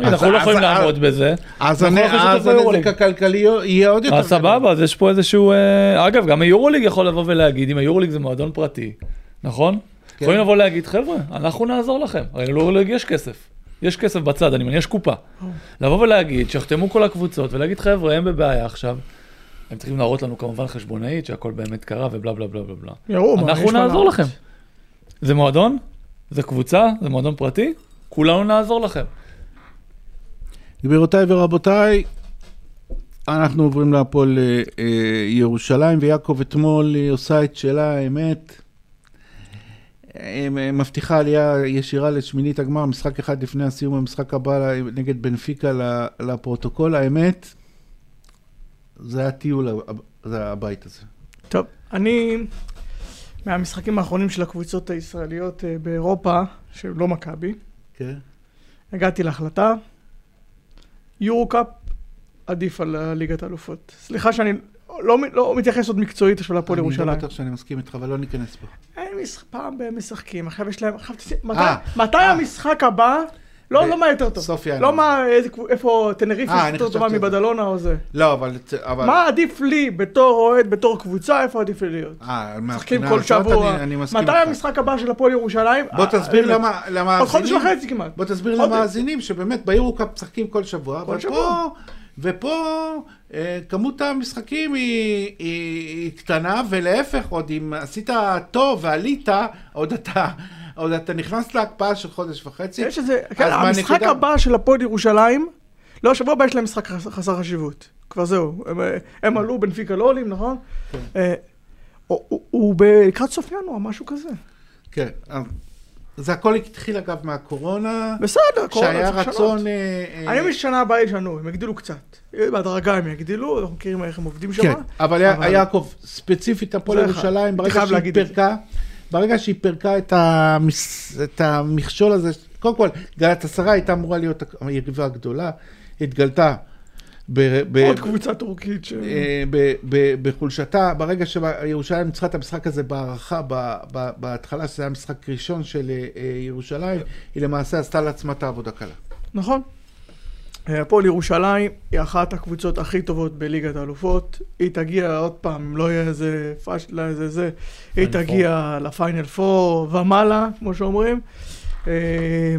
אנחנו לא יכולים לעמוד בזה. אז לא. הנזק הכלכלי יהיה עוד יותר אז סבבה, אז יש פה איזשהו... אה, אגב, גם היורוליג יכול לבוא ולהגיד, אם היורוליג זה מועדון פרטי, נכון? כן. יכולים לבוא להגיד, חבר'ה, אנחנו נעזור לכם. הרי ליורוליג יש כסף. יש כסף בצד, אני מניח, יש קופה. לבוא ולהגיד, שיחתמו כל הקבוצות, ולהגיד, חבר'ה, הם בבעיה עכשיו. הם צריכים להראות לנו כמובן חשבונאית, שהכל באמת קרה, ובלה בלה בלה בלה אנחנו נעזור. לכם. זה מועדון, זה קבוצה, זה מועדון פרטי, כולנו נעזור לכם. גבירותיי ורבותיי, אנחנו עוברים להפועל אה, אה, ירושלים, ויעקב אתמול אה, עושה את שלה, האמת. מבטיחה עלייה ישירה לשמינית הגמר, משחק אחד לפני הסיום, המשחק הבא נגד בנפיקה לפרוטוקול, האמת, זה הטיול, זה הבית הזה. טוב, אני, מהמשחקים האחרונים של הקבוצות הישראליות באירופה, שהם לא מכבי, כן? הגעתי להחלטה, יורו-קאפ עדיף על אה, ליגת האלופות. סליחה שאני לא, מ- לא מתייחס עוד מקצועית עכשיו להפועל אני ירושלים. לא בטוח שאני מסכים איתך, אבל לא ניכנס פה. אין משחק, פעם הם משחקים, עכשיו יש להם, עכשיו תצא- מתי, אה, מתי אה. המשחק הבא? לא, לא מה יותר טוב. סוף ינואר. לא מה, איפה טנריף אה, יותר טובה. מבדלונה או זה. לא, אבל... אבל... מה עדיף לי בתור אוהד, בתור קבוצה, איפה עדיף לי להיות? אה, מהבחינה כל הזאת. אני, מסכים מתי איתך. המשחק הבא של הפועל ירושלים? בוא אה, תסביר באמת. למה. עוד חודש וחצי כמעט. בוא תסביר. למאזינים שבאמת ביורוקאפ משחקים כל שבוע, ופה, שבוע. ופה אה, כמות המשחקים היא, היא, היא קטנה, ולהפך, עוד אם עשית טוב ועלית, עוד אתה, עוד אתה נכנס להקפאה של חודש וחצי. יש איזה, כן, המשחק הנקודה? הבא של הפועל ירושלים, לא, השבוע הבא יש להם משחק חס- חסר חשיבות. כבר זהו. הם, אה, הם עלו, בנפיקה לא עולים, נכון? כן. אה, הוא- הוא- לקראת סוף ינואר, משהו כזה. כן, זה הכל התחיל אגב מהקורונה, בסדר, קורונה, צריך רצון... לשנות. אה, אה, אני מבין ששנה הבאה ישנו, הם יגדילו קצת. בהדרגה הם יגדילו, אנחנו מכירים איך הם עובדים שם. כן, אבל, אבל- יעקב, ספציפית הפועל. ירושלים, ברגע שהיא. פירקה, ברגע שהיא פירקה את, המס... את המכשול הזה, קודם כל, גלת עשרה הייתה אמורה להיות היריבה הגדולה, התגלתה ב... ב... עוד קבוצה טורקית ש... אה, ב- ב- בחולשתה, ברגע שירושלים ניצחה את המשחק הזה בהערכה, ב- ב- בהתחלה, שזה היה משחק ראשון של אה, אה, ירושלים, היא למעשה עשתה לעצמה את העבודה קלה. נכון. הפועל ירושלים היא אחת הקבוצות הכי טובות בליגת האלופות. היא תגיע עוד פעם, לא יהיה איזה פאשלה, איזה זה, היא תגיע לפיינל פור ומעלה, כמו שאומרים. אה,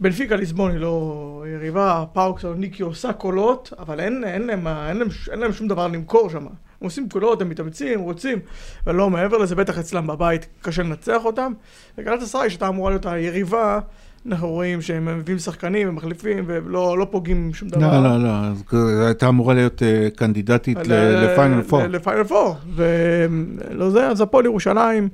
בנפיקה ליסבון היא לא יריבה, פאוק סלוניקי עושה קולות, אבל אין, אין, להם, אין, להם, אין להם שום דבר למכור שם. הם עושים קולות, הם מתאמצים, רוצים, ולא מעבר לזה, בטח אצלם בבית קשה לנצח אותם. וגלת אסריי, שהייתה אמורה להיות היריבה, אנחנו רואים שהם מביאים שחקנים ומחליפים, ולא לא פוגעים שום דבר. לא, לא, לא, אז הייתה אמורה להיות אה, קנדידטית לפיינל פור. לפיינל פור. ולא זה, אז הפועל ירושלים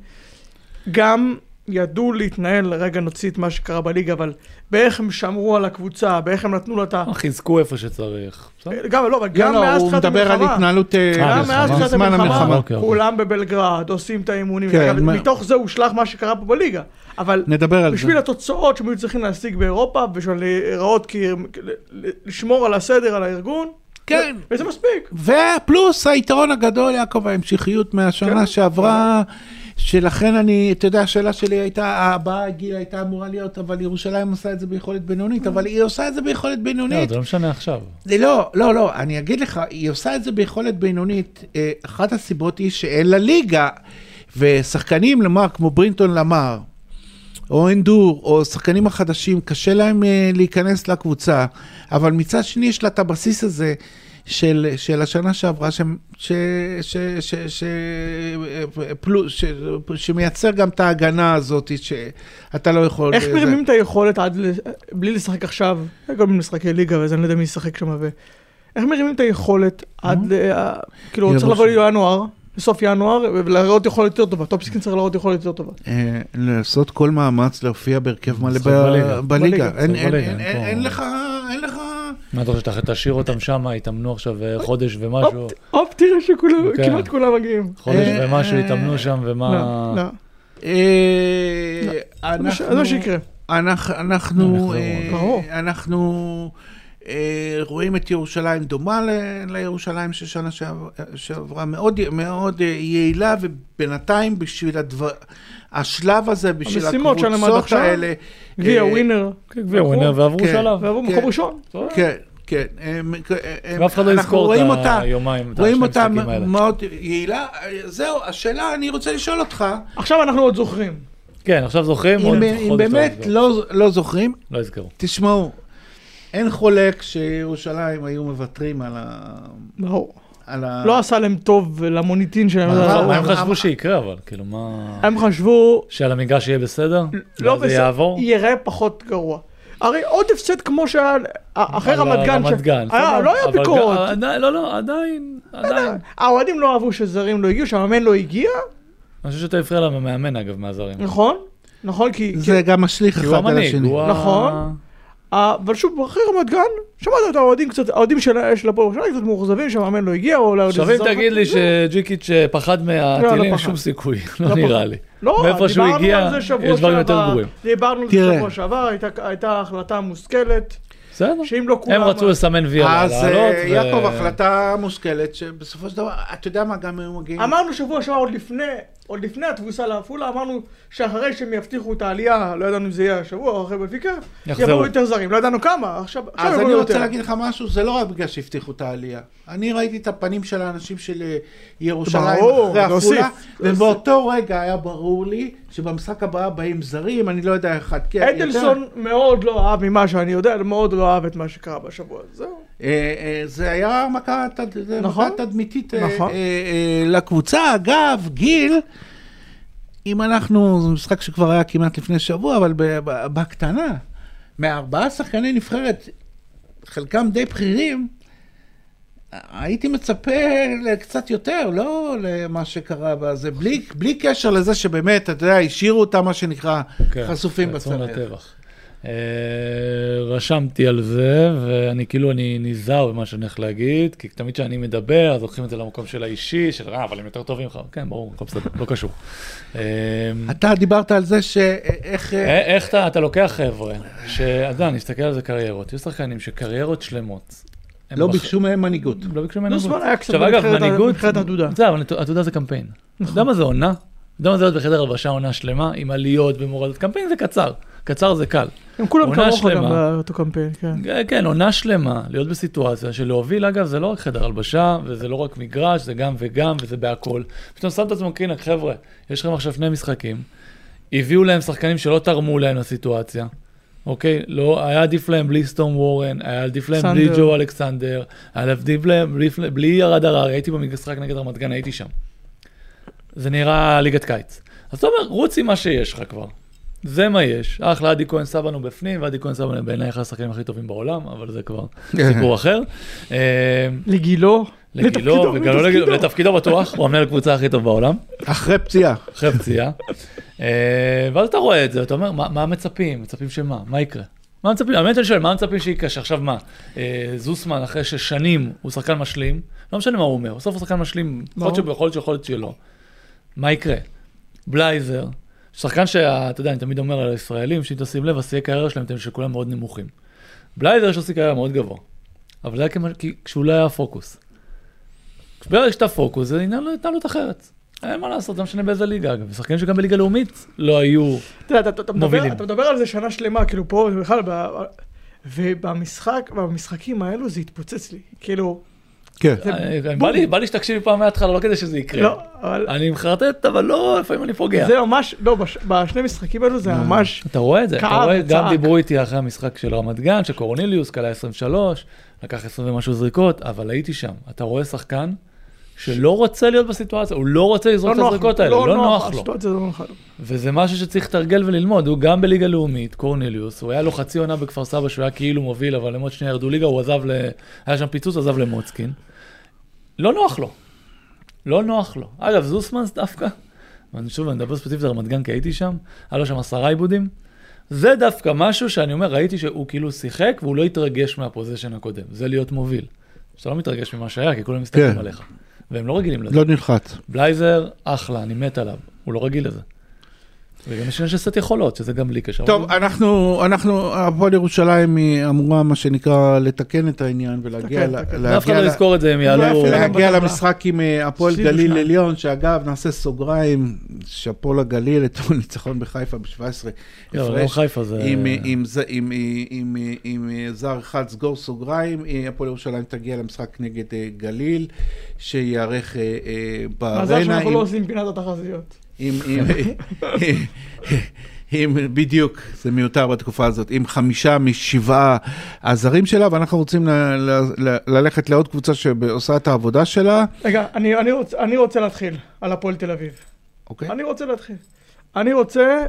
גם ידעו להתנהל, רגע נוציא את מה שקרה בליגה, אבל באיך הם שמרו על הקבוצה, באיך הם נתנו לה את ה... חיזקו איפה שצריך. בסדר. גם, לא, אבל גם לא, מאז הוא תחילת מדבר על המלחמה, התנהלות אה, אה, גם מאז. תחילת המלחמה, המלחמה. אוקיי, אוקיי. כולם בבלגרד עושים את האימונים, כן, מתוך זה הושלך מה שקרה פה בליגה, אבל נדבר על זה. בשביל התוצאות שהם היו צריכים להשיג באירופה, בשביל להיראות, כי- לשמור על הסדר, על הארגון, כן. וזה מספיק. ופלוס היתרון הגדול, יעקב, ההמשכיות מהשנה כן. שעברה, שלכן אני, אתה יודע, השאלה שלי הייתה, הבאה גיל הייתה אמורה להיות, אבל ירושלים עושה את זה ביכולת בינונית, אבל היא עושה את זה ביכולת לא, בינונית. זה לא משנה עכשיו. לא, לא, לא, אני אגיד לך, היא עושה את זה ביכולת בינונית. אה, אחת הסיבות היא שאין לה ליגה, ושחקנים, למר, כמו ברינטון למר, או אנדור, או שחקנים החדשים, קשה להם אה, להיכנס לקבוצה, אבל מצד שני יש לה את הבסיס הזה. של, של השנה שעברה, ש, ש, ש, ש, ש, פלוס, ש, שמייצר גם את ההגנה הזאת, שאתה לא יכול... איך מרימים את היכולת עד, בלי לשחק עכשיו, כל מיני משחקי ליגה, ואז אני לא יודע מי ישחק שם, ו... איך מרימים את היכולת עד, ל- ה- כאילו, צריך לבוא לינואר, בסוף ינואר, ולהראות יכולת יותר טובה, טופסקין צריך להראות יכולת יותר טובה. אה, לעשות כל מאמץ להופיע בהרכב מלא בליגה. אין לך... מה אתה חושב, שאתה תשאיר אותם שם, יתאמנו עכשיו אה, חודש ומשהו, הופ, תראה שכולם, כן. כמעט כולם מגיעים. חודש אה, ומשהו אה, יתאמנו שם, ומה... לא, לא, אה, זה מה ש- אנחנו- זה מה שיקרה. אנחנו, אנחנו, אה, רואים את ירושלים דומה ל- לירושלים של שנה שעבר- שעברה, מאוד, מאוד אה, יעילה, ובינתיים בשביל הדבר, השלב הזה, בשביל המשימות שלהם עד הקבוצות עכשיו, האלה, גביע אה, ווינר, כן, גביע ווינר, ועברו כן. שלב. ועברו כן. מקום ראשון. כן, כן. הם- הם- ואף אחד לא אנחנו יזכור רואים את אותה- היומיים, את רואים אותה האלה. מאוד יעילה. זהו, השאלה, אני רוצה לשאול אותך, עכשיו אנחנו עוד זוכרים. כן, עכשיו זוכרים, אם באמת לא לא לא זוכרים, לא יזכרו. תשמעו, אין חולק שירושלים היו מוותרים על ה... ברור. על ה... לא עשה להם טוב למוניטין שלהם. מה. הם חשבו שיקרה אבל, כאילו מה... הם חשבו, שעל המגרש יהיה בסדר? לא ואז זה בסדר, יעבור? ייראה פחות גרוע. הרי עוד הפסד כמו שהיה אחרי רמת גן, רמת גן, בסדר. לא היה ביקורות. עדיין, לא, לא, עדיין, עדיין. האוהדים לא אהבו שזרים לא הגיעו, שהמאמן לא הגיע, אני חושב שאתה הפריע להם המאמן אגב מהזרים. נכון? נכון, כי... זה גם משליך אחד על השני. נכון. אה, אבל שוב, אחרי רמת גן, שמעת את האוהדים קצת, האוהדים של הפועל ירושלים קצת מאוכזבים שהמאמן לא הגיע, או אולי עכשיו אם תגיד. לי זה- שג'יקיץ' פחד לא מהטילים, פחד. שום סיכוי, לא לא נראה. לי. לא, דיברנו על זה שבוע יש דברים יותר שעבר, גרועים. דיברנו על זה. שבוע שעבר, הייתה- החלטה מושכלת, בסדר. שאם לא כולם... הם רצו לסמן ויה אז לעלות. אה, יעקב, החלטה מושכלת, שבסופו של דבר, אתה יודע מה, גם היו מגיעים... אמרנו שבוע שעבר, עוד לפני, עוד לפני התבוסה לעפולה, אמרנו שאחרי שהם יבטיחו את העלייה, לא ידענו אם זה יהיה השבוע או אחרי יחזרו. יבואו יותר זרים, לא ידענו כמה, עכשיו עכשיו אז יבואו אני יותר. רוצה להגיד לך משהו, זה לא רק בגלל שהבטיחו את העלייה. אני ראיתי את הפנים של האנשים של אה, ירושלים ברור, אחרי עפולה, ובאותו רגע היה ברור לי שבמשחק הבא באים זרים, אני לא יודע אחד כן, יותר. אדלסון מאוד לא אהב ממה שאני יודע, מאוד לא אהב את מה שקרה בשבוע הזה. זהו. אה, אה, זה היה מכה נכון. תדמיתית נכון. לקבוצה. אגב, גיל, אם אנחנו, זה משחק שכבר היה כמעט לפני שבוע, אבל בקטנה, מארבעה שחקני נבחרת, חלקם די בכירים, הייתי מצפה לקצת יותר, לא למה שקרה בזה, בלי, בלי קשר לזה שבאמת, אתה יודע, השאירו אותם, מה שנקרא, כן, חשופים. אה, רשמתי על זה, ואני כאילו, אני נזהר במה שאני הולך להגיד, כי תמיד כשאני מדבר, אז לוקחים את זה למקום של האישי, של אה, אבל הם יותר טובים לך. כן, ברור, הכל בסדר, לא קשור. אה, אתה דיברת על זה שאיך... אה, איך אתה, אתה לוקח חבר'ה, שאתה נסתכל על זה קריירות, יש שחקנים שקריירות שלמות. לא ביקשו מהם מנהיגות. לא ביקשו ממנו לוסמן מנהיגות. עכשיו אגב, מנהיגות. זה, אבל עתודה זה קמפיין. אתה יודע מה זה עונה? אתה יודע מה זה להיות בחדר הלבשה עונה שלמה, עם עליות ומורדות? קמפיין זה קצר, קצר זה קל. הם כולם כמוך גם. באותו קמפיין, כן. כן, עונה שלמה, להיות בסיטואציה של להוביל, אגב, זה לא רק חדר הלבשה, וזה לא רק מגרש, זה גם וגם, וזה בהכל. פתאום שם את עצמו קינק, חבר'ה, יש לכם עכשיו שני משחקים, הביאו להם שחקנים שלא תרמו להם לסיטואציה, אוקיי? לא, היה עדיף להם בלי סטום וורן, היה עדיף להם בלי. ג'ו אלכסנדר, היה עדיף להם בלי, בלי ירד הררי, הייתי במשחק נגד רמת גן, הייתי שם. זה נראה ליגת קיץ. אז אתה אומר, רוץ עם מה שיש לך כבר. זה מה יש. אחלה, עדי כהן סבנו בפנים, ועדי כהן סבנו בעיניי אחד השחקנים הכי טובים בעולם, אבל זה כבר סיפור אחר. אה, לגילו. לגילו, לתפקידו, וגם לא לגילו, לתפקידו בטוח, הוא המנהל הקבוצה הכי טוב בעולם. אחרי פציעה. אחרי פציעה. אה, ואז אתה רואה את זה, אתה אומר, מה, מצפים? מצפים שמה? מה יקרה? מה מצפים? האמת אני שואל, מה מצפים שיקרה? שעכשיו מה? אה, זוסמן, אחרי ששנים הוא שחקן משלים, לא משנה מה הוא אומר, בסוף הוא שחקן משלים, יכול להיות שיכול להיות שלא. מה יקרה? בלייזר, שחקן שאתה יודע, אני תמיד אומר על הישראלים, שאם תשים לב, השיאי קריירה שלהם הם שכולם מאוד נמוכים. בלייזר יש לו שיא קריירה מאוד גבוה, אבל זה היה כמה- כי- כשהוא לא היה פוקוס. ברגע שאתה פוקוס, זה עניין להתנהלות אחרת. אין מה לעשות, לא משנה באיזה ליגה, אגב. שחקנים שגם בליגה לאומית לא היו... מובילים. אתה מדבר על זה שנה שלמה, כאילו פה, בכלל, ובמשחק, במשחקים האלו זה התפוצץ לי. כאילו, כן. אה, בום. בא לי- שתקשיבי פעם מההתחלה, לא כדי שזה יקרה. לא, אבל אני מחרטט, אבל לא, לפעמים אני פוגע. זה ממש, לא, בש- בשני משחקים האלו זה ממש, אתה רואה את זה, אתה כאב רואה, גם. דיברו איתי אחרי המשחק של רמת גן, שקורניליוס כלה 23, לקח 20 ומשהו זריקות, אבל הייתי שם. אתה רואה שחקן שלא רוצה להיות בסיטואציה, הוא לא רוצה לזרוק לא את נוח הזריקות האלה, לא נוח לו. הסיטואציה לא נוחה לו. וזה משהו שצריך לתרגל וללמוד, הוא גם בליגה לאומית, קורניליוס, הוא היה לו חצי עונה בכפר סבא שהוא היה כאילו מוביל, אבל הם עוד שנייה ירדו ליגה, הוא עזב, ל... היה שם פיצוץ, עזב למוצקין. לא נוח לו. לא נוח לו. אגב, זוסמן זה דווקא, ואני שוב, אני מדבר ספציפית על רמת גן, כי הייתי שם, היה לו שם עשרה עיבודים. זה דווקא משהו שאני אומר, ראיתי שהוא כאילו שיחק והוא לא התרגש מהפוזיישן הקודם, זה להיות מוביל. שאתה לא מתרגש ממה שהיה, כי כולם מסתכלים כן. עליך. והם לא רגילים לזה. לא נלחץ. בלייזר, אחלה, אני מת עליו, הוא לא רגיל לזה. וגם יש סט יכולות, שזה גם בלי קשר. טוב, אנחנו, אנחנו, הפועל ירושלים היא אמורה, מה שנקרא, לתקן את העניין ולהגיע. ואף אחד לא יזכור את זה, הם יעלו... לא. להגיע. למשחק עם אה, הפועל 62. גליל עליון, שאגב, נעשה סוגריים, שאפו לגליל, אתמול *laughs* ניצחון בחיפה ב-17 לא, לא הפרש. חיפה זה... עם, זר אחד, סגור סוגריים, אה, הפועל ירושלים תגיע למשחק נגד אה, גליל, שייערך בארנה. מזל שאנחנו לא עושים פינת התחזיות. עם, עם, עם, בדיוק, זה מיותר בתקופה הזאת, עם חמישה משבעה הזרים שלה, ואנחנו רוצים ל, ל, ל, ללכת לעוד קבוצה שעושה את העבודה שלה. רגע, אני, אני, רוצה, אני רוצה להתחיל על הפועל תל אביב. אוקיי? אני רוצה להתחיל. אני רוצה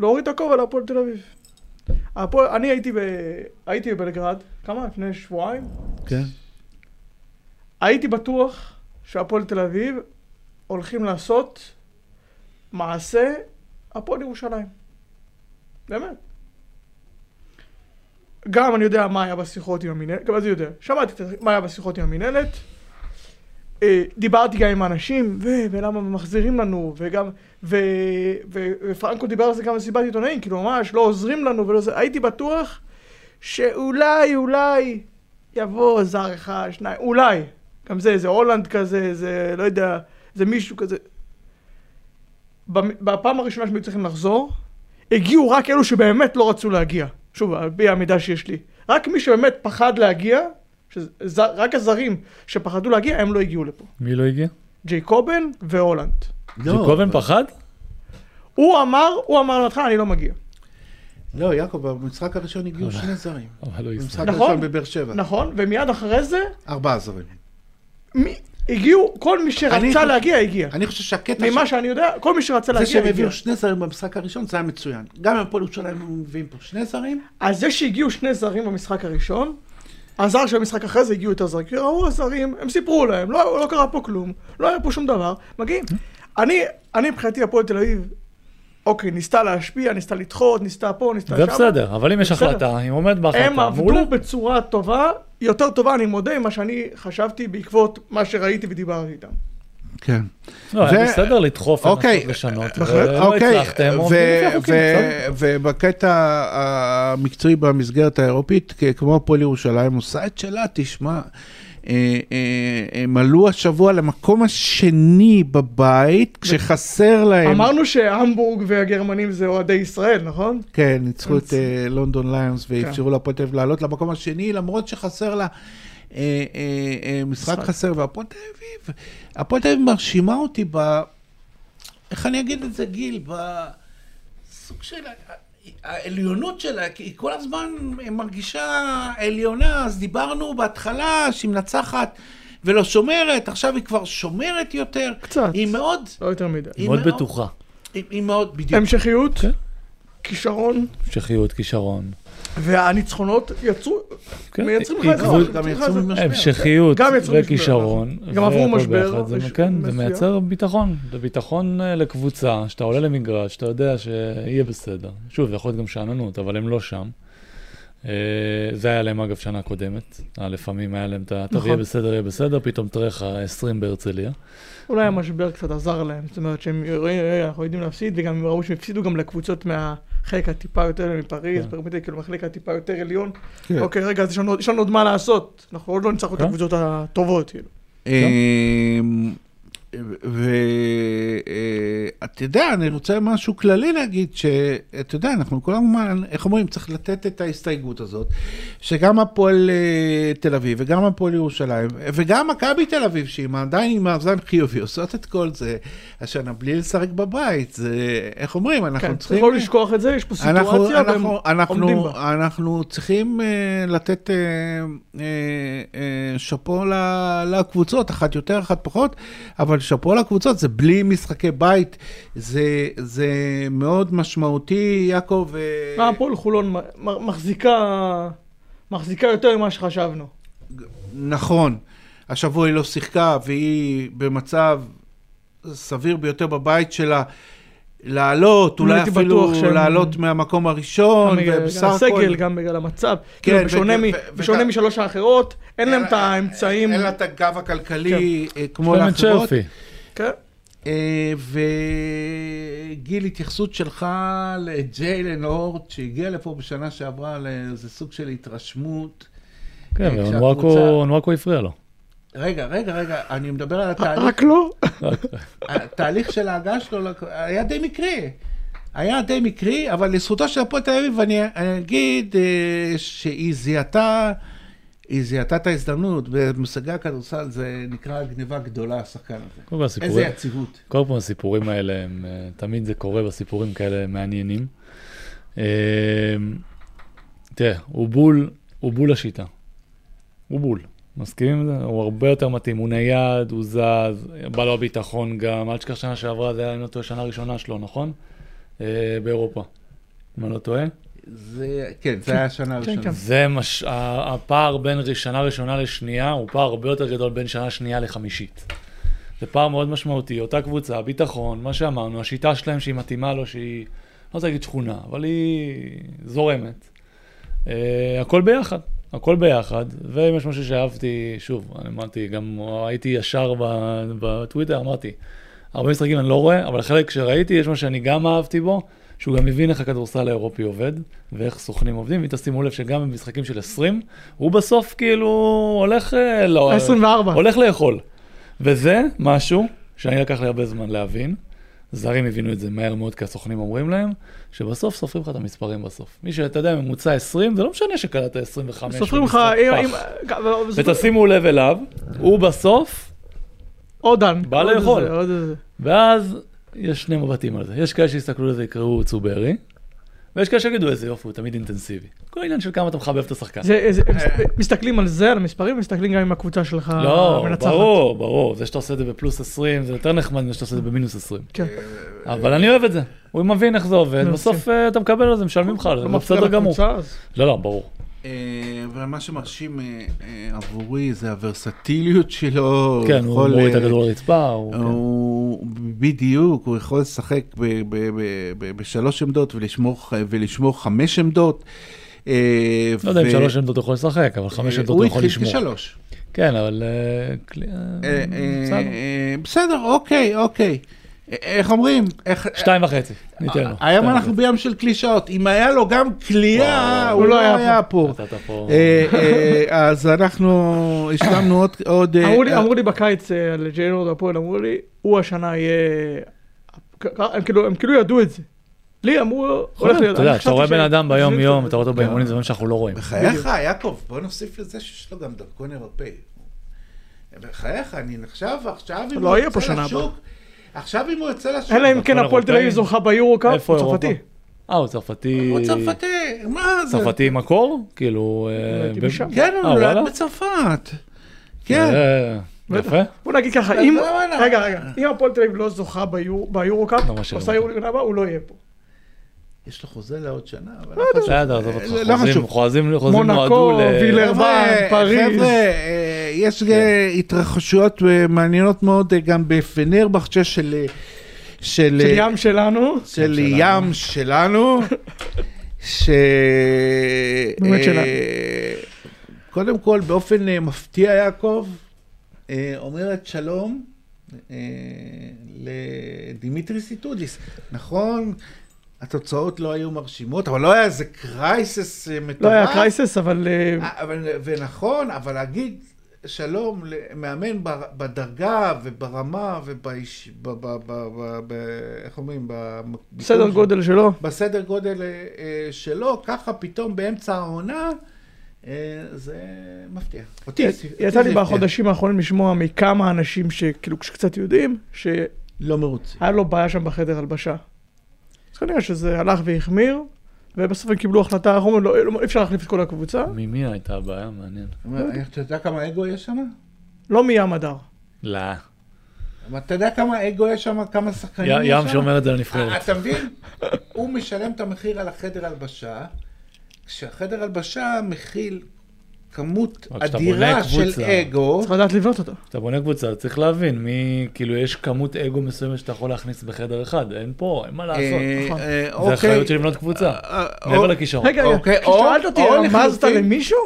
להוריד את הכובע להפועל תל אביב. הפועל, אני הייתי, ב, הייתי בבלגרד, כמה? לפני שבועיים? כן. הייתי בטוח שהפועל תל אביב הולכים לעשות מעשה הפועל ירושלים. באמת. גם אני יודע מה היה בשיחות עם המינהלת, גם אני יודע. שמעתי מה היה בשיחות עם המינהלת. אה, דיברתי גם עם האנשים, ו- ולמה מחזירים לנו, וגם, ו- ו- ופרנקו דיבר על זה גם במסיבת עיתונאים, כאילו ממש לא עוזרים לנו ולא זה, הייתי בטוח שאולי, אולי יבוא זר אחד, שניים, אולי. גם זה, זה הולנד כזה, זה לא יודע, זה מישהו כזה. בפעם הראשונה שהם היו צריכים לחזור, הגיעו רק אלו שבאמת לא רצו להגיע. שוב, על פי המידע שיש לי. רק מי שבאמת פחד להגיע, שזה, רק הזרים שפחדו להגיע, הם לא הגיעו לפה. מי לא הגיע? ג'ייקובן והולנד. ג'קובן פחד? הוא אמר, הוא אמר בהתחלה, אני לא מגיע. לא, יעקב, במשחק הראשון הגיעו שני זרים. אבל לא במשחק יסתכל. נכון. הראשון בבאר שבע. נכון, ומיד אחרי זה, ארבעה זרים. מי, הגיעו, כל מי שרצה להגיע, הגיע. אני חושב שהקטע ממה שאני יודע, כל מי שרצה זה להגיע, שהם הגיע. הביאו שני זרים במשחק הראשון, זה היה מצוין. גם אם הפועל ירושלים היו מביאים פה שני זרים, אז זה שהגיעו שני זרים במשחק הראשון, הזר של המשחק אחרי זה הגיעו יותר זרים, כי ראו הזרים, הם סיפרו להם, לא, לא קרה פה כלום, לא היה פה שום דבר, מגיעים. אני, אני מבחינתי הפועל תל אביב, אוקיי, ניסתה להשפיע, ניסתה לדחות, ניסתה פה, ניסתה זה שם. בסדר, אבל אם יש. החלטה, אם עומד הם בהחלטה, מעולה. עבדו בצורה טובה, יותר טובה, אני מודה, ממה שאני חשבתי בעקבות מה שראיתי ודיברתי איתם. כן. לא, היה בסדר לדחוף, אוקיי, לנסות לשנות. ולא אוקיי, הצלחתם. ובקטע המקצועי במסגרת האירופית, כמו הפועל ירושלים, עושה את שלה, תשמע. אה, אה, הם עלו השבוע למקום השני בבית, כשחסר להם... אמרנו שהמבורג והגרמנים זה אוהדי ישראל, נכון? כן, ניצחו את אה, לונדון ליונס ואפשרו להפועל תל אביב לעלות למקום השני, למרות שחסר לה משחק. חסר, והפועל תל אביב, הפועל תל אביב מרשימה אותי ב... איך אני אגיד את זה, גיל? בסוג של... העליונות שלה, כי היא כל הזמן מרגישה עליונה, אז דיברנו בהתחלה שהיא מנצחת ולא שומרת, עכשיו היא כבר שומרת יותר. קצת. היא מאוד, לא יותר מדי. היא מאוד מאוד- בטוחה. היא, היא מאוד, בדיוק. המשכיות, כן. כישרון, המשכיות, כישרון. והניצחונות יצרו, כן, מייצרים לך את. המשכיות וכישרון. נכון. גם עברו משבר, כן, זה. מייצר ביטחון. זה ביטחון אה, לקבוצה, שאתה עולה למגרש, שאתה יודע שיהיה בסדר. שוב, זה יכול להיות גם שאננות, אבל הם לא שם. אה, זה היה להם אגב שנה קודמת. אה, לפעמים היה להם את ה... טוב, נכון. יהיה בסדר, יהיה בסדר, פתאום תראה לך 20 בהרצליה. אולי המשבר קצת עזר להם, זאת אומרת שהם רואים, "רגע, אנחנו יודעים להפסיד, וגם הם ראו שהם הפסידו גם לקבוצות מהחלק הטיפה יותר מפריז, כן. פרמיטי, כאילו מהחלק הטיפה יותר עליון. כן. אוקיי, רגע, אז יש לנו עוד- מה לעשות, אנחנו עוד לא ניצחנו את כן. הקבוצות הטובות, כאילו. ואתה יודע, אני רוצה משהו כללי להגיד, שאתה יודע, אנחנו כל הזמן, איך אומרים, צריך לתת את ההסתייגות הזאת, שגם הפועל אה, תל אביב וגם הפועל ירושלים, וגם מכבי תל אביב, שהיא עדיין עם מאזן חיובי, עושות את כל זה השנה בלי לשחק בבית, זה, איך אומרים, אנחנו כן, צריכים... צריך לא לשכוח את זה, יש פה אנחנו, סיטואציה, והם אנחנו, עומדים אנחנו, בה. אנחנו צריכים uh, לתת שאפו לקבוצות, אחת יותר, אחת פחות, אבל שאפו לקבוצות, זה בלי משחקי בית, זה, זה מאוד משמעותי, יעקב. אה, הפועל חולון מחזיקה, מחזיקה יותר ממה שחשבנו. נכון, השבוע היא לא שיחקה והיא במצב סביר ביותר בבית שלה. לעלות, אולי אפילו שהם- לעלות מהמקום הראשון, ובסך בגלל הכל... הסגל, גם בגלל המצב. כן, כאילו, בשונה ו- מ- ו- בשונה וגם- משלוש האחרות, אין להם את האמצעים. אין לה את הגב הכלכלי אה, יש כמו לאחרות. כן. אה, וגיל, התייחסות שלך לג'יילן אורט, שהגיע לפה בשנה שעברה לאיזה סוג של התרשמות. כן, אה, ואונואקו הפריע לו. רגע, רגע, רגע, אני מדבר על התהליך, רק לא. התהליך של ההגעה שלו היה די מקרי. היה די מקרי, אבל לזכותו של הפועל תל אביב, אני אגיד אה, שהיא זיהתה, היא זיהתה את ההזדמנות, במושגי הכדורסל זה נקרא גניבה גדולה, השחקן הזה. איזה יציבות. קודם כל הסיפורים האלה, הם, אה, תמיד זה קורה בסיפורים כאלה מעניינים. אה, תראה, הוא בול, הוא בול השיטה. הוא בול. מסכימים עם זה? הוא הרבה יותר מתאים, הוא נייד, הוא זז, בא לו הביטחון גם, אל תשכח שנה שעברה, זה היה, אם לא טועה, שנה ראשונה שלו, נכון? אה, באירופה, אם אני לא טועה. זה, כן, זה היה השנה הראשונה. כן. זה מש... ה- הפער בין שנה ראשונה לשנייה הוא פער הרבה יותר גדול בין שנה שנייה לחמישית. זה פער מאוד משמעותי, אותה קבוצה, ביטחון, מה שאמרנו, השיטה שלהם שהיא מתאימה לו, שהיא, לא רוצה להגיד שכונה, אבל היא זורמת. Uh, הכל ביחד, הכל ביחד, ואם יש משהו שאהבתי, שוב, אני אמרתי, גם הייתי ישר בטוויטר, אמרתי, הרבה משחקים אני לא רואה, אבל חלק שראיתי, יש משהו שאני גם אהבתי בו, שהוא גם מבין איך הכדורסל האירופי עובד, ואיך סוכנים עובדים, אם תשימו לב שגם במשחקים של 20, הוא בסוף כאילו הולך, אה, לא, ה-24. הולך לאכול. וזה משהו שאני לקח לי הרבה זמן להבין. זרים הבינו את זה מהר מאוד, כי הסוכנים אומרים להם, שבסוף סופרים לך את המספרים בסוף. מי שאתה יודע, ממוצע 20, זה לא משנה שקלטת 25. סופרים לך, אם- ותשימו לב אליו, הוא בסוף, עוד דן. בא לאכול. ואז יש שני מבטים על זה. יש כאלה שיסתכלו על זה יקראו צוברי, ויש כאלה שיגידו איזה יופי, הוא תמיד אינטנסיבי. כל העניין של כמה אתה מחבב את השחקן. זה- זה- הם מסתכלים על זה, על המספרים, מסתכלים גם עם הקבוצה שלך לא, מנצחת. ברור, ברור. זה שאתה עושה את זה בפלוס 20, זה יותר נחמד מזה שאתה עושה את זה במינוס 20. כן. אבל אני אוהב את זה. הוא מבין איך זה עובד, לא, בסוף אה, אתה מקבל על זה, משלמים לך על זה, לא בסדר גמור. לא, לא, ברור. אה, ומה שמרשים אה, אה, עבורי זה הוורסטיליות שלו. כן, הוא יכול, מוריד את אה, הכדור לרצפה, הוא... כן. הוא בדיוק, הוא יכול לשחק ב- ב- ב- ב- בשלוש עמדות ולשמור חמש עמדות. אה, לא יודע אם שלוש עמדות הוא יכול לשחק, אבל חמש אה, עמדות הוא יכול הוא התחיל לשמור. כשלוש. כן, אבל... אה, כלי- בסדר. אוקיי, אוקיי. איך אומרים? איך- שתיים וחצי, ניתן לו. היום אנחנו. בים של קלישאות. אם היה לו גם קליעה, הוא לא היה פה. אז אנחנו השלמנו עוד- עוד... אמרו לי- אמרו לי בקיץ על ג'יינורד הפועל, אמרו לי, הוא השנה יהיה... הם כאילו- הם כאילו ידעו את זה. לי אמרו, הולך להיות... אתה יודע, אני אתה רואה בן אדם ביום חושבים יום, שזה- אתה רואה אותו באימונים, זה דברים שאנחנו לא רואים. בחייך, יעקב, בוא נוסיף לזה שיש לו גם דרכון אירופאי. בחייך, אני נחשב עכשיו אם לא הוא יוצא לשוק, עכשיו אם הוא יוצא לשוק, אלא אם כן הפועל תל אביב? זוכה ביורו קאפ, הוא צרפתי. אה, הוא צרפתי... הוא צרפתי, מה זה? צרפתי מקור? כאילו... אה. כן, הוא אה? נולד בצרפת. כן. יפה. בוא נגיד ככה, אז אם... וואלה. רגע, רגע. אם הפועל תל אביב לא זוכה ביור- ביורו-קאפ, לא משאיר עושה. יורו-ליגה הבא, הוא לא יהיה פה. יש לו חוזה לעוד שנה, אבל לא חשוב. בסדר, עזוב אותך. לא חוזים-. חוזים חוזים מונקו, נועדו ל... וילר. חבר'ה, פריז. חבר'ה, אה, יש כן. אה, התרחשויות אה, מעניינות מאוד אה, גם בפנרבחצ'ה של... אה, של של אה, ים שלנו. של. ים שלנו, ש... באמת אה, שלנו. קודם כל, באופן אה, מפתיע, יעקב, אה, אומרת שלום אה, לדימיטריס איטודיס. נכון, התוצאות לא היו מרשימות, אבל לא היה איזה crisis אה, מטורף. לא היה crisis, אבל... אה, אה, אבל, ונכון, אבל להגיד שלום למאמן בדרגה וברמה ובאיש... ב, ב, ב, ב, ב, איך אומרים? בסדר גודל שלו. בסדר גודל שלו, ככה פתאום באמצע העונה, זה מפתיע. אותי, אותי יצא לי. בחודשים האחרונים לשמוע מכמה אנשים שכאילו שקצת יודעים, שהיה לא מרוצים. לו בעיה שם בחדר הלבשה. אז כנראה שזה הלך והחמיר, ובסוף הם קיבלו החלטה, איך אומרים, לא, לא, אי אפשר להחליף את כל הקבוצה, ממי הייתה הבעיה? מעניין. אתה יודע כמה אגו יש שם? לא מים הדר. לא. אתה יודע כמה אגו יש שם? כמה שחקנים יש שם? ים שאומר את זה אה, לנבחרת. אתה מבין? הוא משלם את המחיר על החדר הלבשה, כשהחדר הלבשה מכיל כמות אדירה של קבוצה- אגו. צריך לדעת לבנות אותו. כשאתה בונה קבוצה, צריך להבין מי, כאילו, יש כמות אגו מסוימת שאתה יכול להכניס בחדר אחד, אין פה, אין מה לעשות. אה, נכון. אה, זה אוקיי. אחריות של לבנות קבוצה, אה, מעבר לכישרון. רגע, רגע, אוקיי, או- כששאלת אותי, או רמזת למישהו?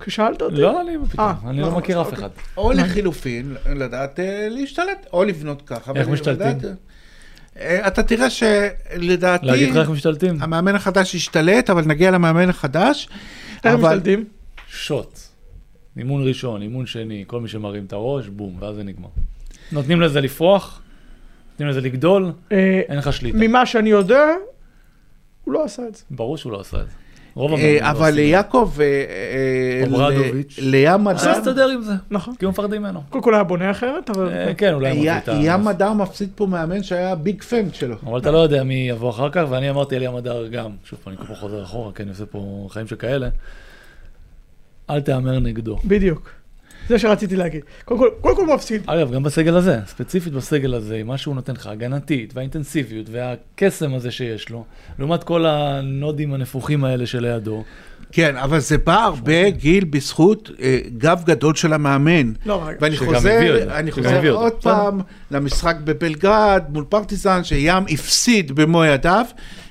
כששאלת אותי? לא, אני פתאום, אני לא, לא מכיר אף אוקיי. אחד. או לחילופין, לדעת להשתלט, או לבנות ככה. איך משתלטים? אתה תראה שלדעתי, להגיד לך איך משתלטים? המאמן החדש ישתלט, אבל נגיע למאמן החדש. איך משתלטים? שוט. אימון ראשון, אימון שני, כל מי שמרים את הראש, בום, ואז זה נגמר. נותנים לזה לפרוח, נותנים לזה לגדול, אה, אין לך שליטה. ממה שאני יודע, הוא לא עשה את זה. ברור שהוא לא עשה את זה. רוב אה, המאמנים לא אבל עושים. יעקב, אה, אה, אוברדוביץ'. ל- לים אפשר אדם, להסתדר עם זה, נכון. כי הוא מפחדים ממנו. קודם כל היה בונה אחרת, אבל... אה, כן, אולי הוא מביא י- את ה... ים אדם מפסיד פה מאמן שהיה ביג פן שלו. אבל אתה לא יודע מי יבוא אחר כך, ואני אמרתי אליהם הדר גם, שוב אני כל פעם חוזר אחורה, כי אני עושה פה חיים שכאלה, אל תהמר נגדו. בדיוק. זה שרציתי להגיד. קודם כל, קודם כל הוא מפסיד. אגב, גם בסגל הזה, ספציפית בסגל הזה, מה שהוא נותן לך, הגנתית והאינטנסיביות והקסם הזה שיש לו, לעומת כל הנודים הנפוחים האלה שלידו, כן, אבל זה בא הרבה, גיל, בזכות אה, גב גדול של המאמן. לא, רגע. ואני חוזר, אני חוזר. עוד. פעם למשחק בבלגרד מול פרטיזן, שים הפסיד במו ידיו,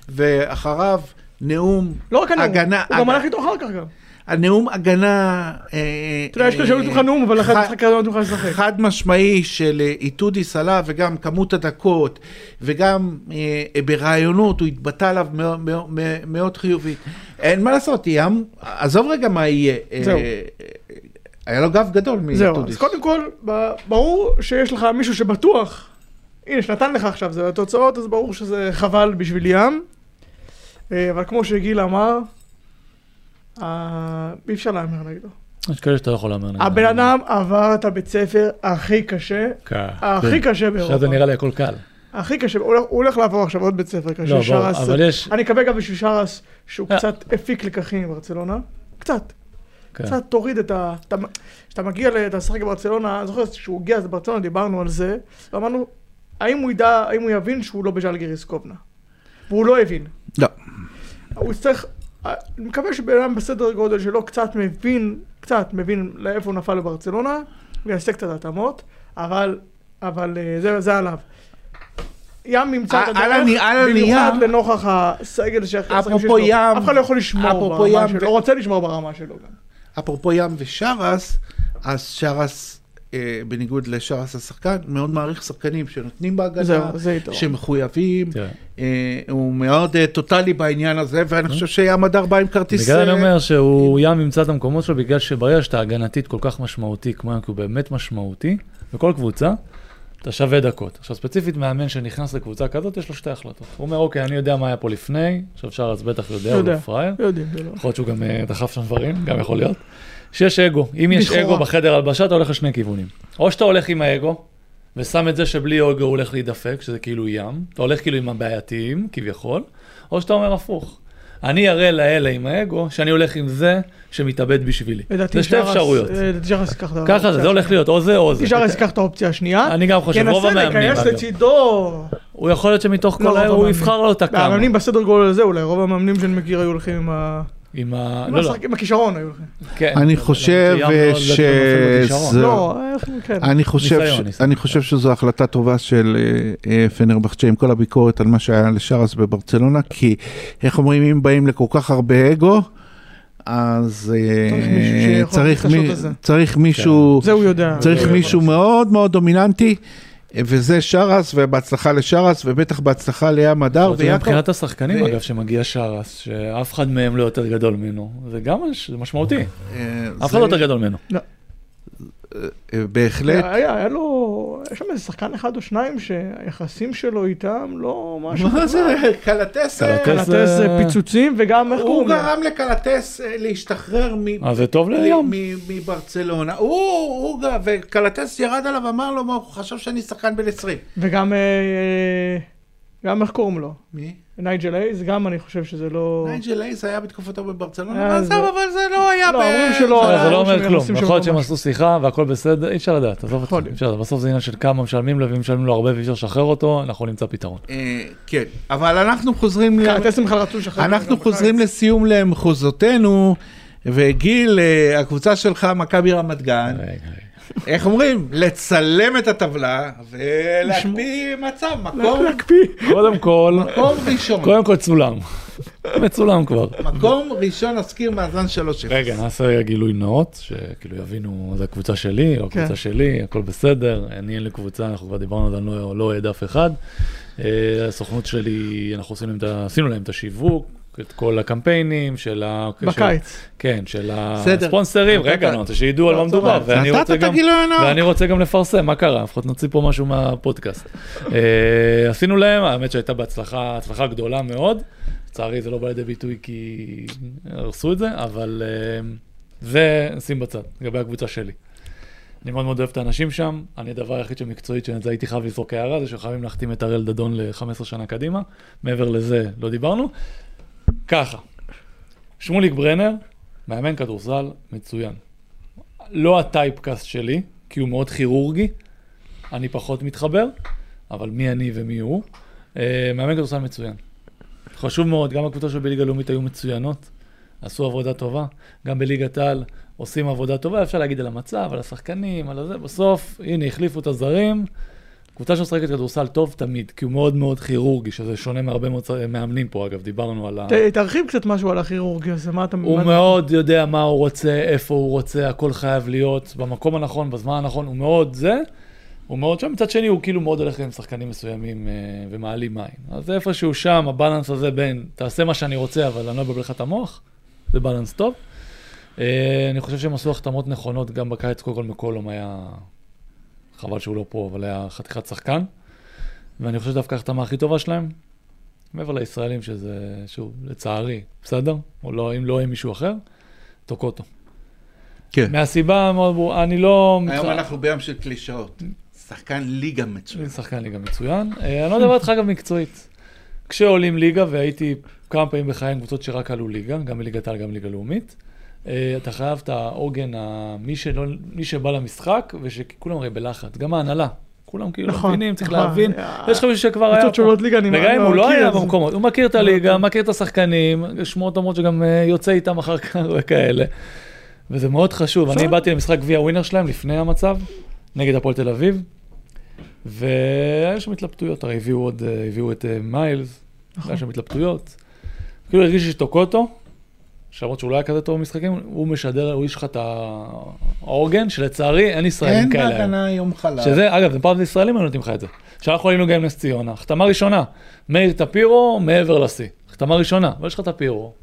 ואחריו נאום לא רק הנאום, הגנה, הוא גם הלך איתו אחר כך גם. הנאום הגנה, אה, אתה יודע, יש כאלה שהיו לך נאום, אבל אחרי המשחק הזה לא לך לשחק. חד משמעי של אה, איתודיס עלה, וגם כמות הדקות, וגם אה, ברעיונות, הוא התבטא עליו מאוד, חיובית. אין מה לעשות, ים, עזוב רגע מה יהיה. אה, זהו. אה, היה לו גב גדול זהו, מאיתודיס. אז קודם כל, ברור שיש לך מישהו שבטוח, הנה, שנתן לך עכשיו, זה התוצאות, אז ברור שזה חבל בשביל ים. אה, אבל כמו שגיל אמר, אה, אי אפשר להמר נגדו. יש כאלה שאתה לא יכול להמר נגדם. הבן אדם עבר את הבית ספר הכי קשה, כן. הכי קשה עכשיו באירופה. זה נראה לי הכל קל. הכי קשה, הוא הולך- לעבור עכשיו עוד בית ספר קשה, לא, שרס. אבל יש... אני מקווה גם בשביל שרס שהוא אה. קצת הפיק לקחים מברצלונה. קצת. כן. קצת תוריד את ה... אתה- כשאתה מגיע, ל- אתה משחק בברצלונה, אני זוכר כשהוא הגיע אז לברצלונה, דיברנו על זה, ואמרנו, האם הוא ידע, האם הוא יבין שהוא לא בז'לגיריס קובנה? והוא לא הבין. לא. הוא יצטרך, אני מקווה שבן אדם בסדר גודל שלו קצת מבין, קצת מבין לאיפה הוא נפל בברצלונה, ויעשה קצת התאמות, אבל, אבל אה, זה, זה עליו. ים ימצא את הדרך, במיוחד לנוכח הסגל ש- אפרופו שיש לו. ים- אף אחד לא יכול לשמור אפרופו ברמה שלו, ו- לא רוצה לשמור ברמה שלו גם. אפרופו ים ושרס, אז שרס, בניגוד לשרס השחקן, מאוד מעריך שחקנים שנותנים בהגנה, זה יתרון. שמחויבים, אה, הוא מאוד אה, טוטאלי בעניין הזה, ואני חושב שים הדר בא עם כרטיס... בגלל אני אה, אומר שהוא ים ימצא את המקומות שלו, בגלל שברגע שאתה הגנתית כל כך משמעותי, כמו ים, כי הוא באמת משמעותי, בכל קבוצה, אתה שווה דקות. עכשיו, ספציפית מאמן שנכנס לקבוצה כזאת, יש לו שתי החלטות. הוא אומר, אוקיי, אני יודע מה היה פה לפני, עכשיו שרץ בטח יודע, הוא. לא פראייר. יודעים, זה לא. יכול להיות שהוא גם אה, דחף שם דברים, גם יכול להיות. שיש אגו. אם יש לכאורה. אגו בחדר הלבשה, אתה הולך לשני כיוונים. או שאתה הולך עם האגו, ושם את זה שבלי אגו הוא הולך להידפק, שזה כאילו ים. אתה הולך כאילו עם הבעייתיים, כביכול. או שאתה אומר הפוך. אני אראה לאלה עם האגו שאני הולך עם זה שמתאבד בשבילי. זה שתי אפשרויות. אה, לדעתי שרס ייקח את ככה זה, זה הולך. להיות או זה או זה. שרס ייקח את האופציה השנייה. אני גם חושב, רוב המאמנים, ינסה. להיכנס לצידו. הוא יכול להיות שמתוך לא, כל ה... הוא. יבחר לו את הכמה. המאמנים בסדר גודל הזה אולי, רוב המאמנים שאני מכיר היו הולכים עם ה... עם ה... לא, לא. עם הכישרון היו הולכים. כן. אני חושב ש- לא, כן. אני חושב, שזו החלטה טובה של אה, אה, פנרבחצ'ה עם כל הביקורת על מה שהיה לשרס בברצלונה, כי איך אומרים, אם באים לכל כך הרבה אגו, אז אה, צריך מישהו צריך. צריך מישהו, מאוד מאוד דומיננטי, וזה שרס, ובהצלחה לשרס, ובטח בהצלחה לים הדר ויעקב. מבחינת השחקנים, ו- אגב, שמגיע שרס, שאף אחד מהם לא יותר גדול ממנו, זה גם משמעותי. אה, אף אחד לא יותר גדול ממנו. אה, בהחלט. היה, היה לו, יש שם איזה שחקן אחד או שניים שהיחסים שלו איתם לא משהו. מה זה קלטס? אה, קלטס. אה, פיצוצים וגם איך הוא קוראים לו? גרם לקלטס אה, להשתחרר מ... אז זה טוב. מ- מברצלונה. הוא, הוא, וקלטס ירד עליו, אמר לו, מה, הוא חשב שאני שחקן בן 20. וגם, אה, גם איך קוראים לו? מי? נייג'ל הייז, גם אני חושב שזה לא... נייג'ל הייז היה בתקופתו בברצלונה, אה, אבל זה- עזוב, אבל זה לא היה לא, ב... אומרים שלא, זה לא אה, אומר כלום, יכול שלו להיות שהם. עשו שיחה והכל בסדר, אי אפשר לדעת, עזוב אותך, בסוף זה עניין של כמה משלמים לו, ואם משלמים לו הרבה ואי אפשר לשחרר אותו, אנחנו נמצא פתרון. אה, כן, אבל אנחנו חוזרים... לשחרר. אנחנו חוזרים בקיץ. לסיום למחוזותינו, וגיל, אה, הקבוצה שלך, מכבי רמת גן, רגע, רגע. איך אומרים? לצלם את הטבלה ולהקפיא מצב, מקום להקפיא. קודם כל, מקום ראשון. קודם כל צולם. מצולם כבר. מקום ראשון, נזכיר מאזן 3-0. רגע, נעשה רגע גילוי נאות, שכאילו יבינו, זו הקבוצה שלי, או כן. הקבוצה שלי, הכל בסדר, אני אין לי קבוצה, אנחנו כבר דיברנו על זה, אני לא- לא אוהד אף אחד. אה, הסוכנות שלי, אנחנו עשינו להם את השיווק, את כל הקמפיינים של ה... בקיץ. כן, של. הספונסרים, רגע, אני רוצה שידעו על מה לא, מדובר. ואני רוצה גם... הגילוי הנאות. ואני רוצה גם לפרסם, מה קרה? לפחות נוציא פה משהו מהפודקאסט. אה, עשינו להם, האמת שהייתה בהצלחה, הצלחה גדולה מאוד. לצערי זה לא בא לידי ביטוי כי הרסו את זה, אבל אה, זה שים בצד, לגבי הקבוצה שלי. אני מאוד מאוד אוהב את האנשים שם, אני הדבר היחיד שמקצועית שזה הייתי חייב לזרוק הערה, זה שחייבים להחתים את הראל דדון ל-15 שנה קדימה, מעבר לזה לא דיברנו. ככה, שמוליק ברנר, מאמן כדורסל מצוין. לא הטייפקאסט שלי, כי הוא מאוד כירורגי, אני פחות מתחבר, אבל מי אני ומי הוא. אה, מאמן כדורסל מצוין. חשוב מאוד, גם הקבוצות של בליגה לאומית היו מצוינות, עשו עבודה טובה, גם בליגת העל עושים עבודה טובה, אפשר להגיד על המצב, על השחקנים, על זה, בסוף, הנה, החליפו את הזרים. קבוצה שמשחקת כדורסל טוב תמיד, כי הוא מאוד מאוד כירורגי, שזה שונה מהרבה מאוד מאמנים פה, אגב, דיברנו על ה... תרחיב קצת משהו על הכירורגיה הזה, מה אתה... הוא מאוד יודע מה הוא רוצה, איפה הוא רוצה, הכל חייב להיות במקום הנכון, בזמן הנכון, הוא מאוד זה, הוא מאוד שם, מצד שני הוא כאילו מאוד הולך עם שחקנים מסוימים אה, ומעלים מים. אז איפשהו שם, הבלנס הזה בין, תעשה מה שאני רוצה, אבל אני לא אבלבל לך את המוח, זה בלנס טוב. אה, אני חושב שהם עשו החתמות נכונות, גם בקיץ, קודם כל מקולום היה, חבל שהוא לא פה, אבל היה חתיכת שחקן. ואני חושב שדווקא ההחתמה הכי טובה שלהם, מעבר לישראלים, שזה, שוב, לצערי, בסדר? או לא, אם לא עם מישהו אחר, טוקוטו. כן. מהסיבה המאוד ברורה, אני לא... היום מתח- אנחנו בים של קלישאות. שחקן ליגה מצוין. אני שחקן ליגה מצוין. אה, אני לא מדבר איתך גם מקצועית. כשעולים ליגה, והייתי כמה פעמים בחיי עם קבוצות שרק עלו ליגה, גם בליגת העל, גם בליגה לאומית, אתה חייב את העוגן, מי, שלא, מי שבא למשחק, ושכולם הרי בלחץ, גם ההנהלה. כולם כאילו נכון, מבינים, צריך נכון. להבין. אה, יש לך מישהו שכבר היה פה. ליגה, אני וגם אם הוא לא היה. במקומות, הוא מכיר את הליגה, מכיר את השחקנים, שמועות אומרות שגם אה, יוצא איתם אחר כך *laughs* וכאלה. וזה מאוד חשוב. אני. באתי למשחק גביע ווינר שלהם לפני המצב, נגד הפועל תל אביב, והיה שם התלבטויות, הרי הביאו עוד, אה, הביאו את אה, מיילס, נכון. היה שם התלבטויות. כאילו הרגיש שטוקוטו, שלמרות שהוא לא היה כזה טוב במשחקים, הוא משדר, הוא איש לך את העוגן, שלצערי אין ישראלים אין כאלה. היום. בהגנה יום חלב. שזה, אגב, זה פעם ישראלים היו נותנים לך את זה. שאנחנו היינו גם עם נס ציונה, החתמה ראשונה, מאיר טפירו מעבר לשיא. החתמה ראשונה, ויש לך טפירו.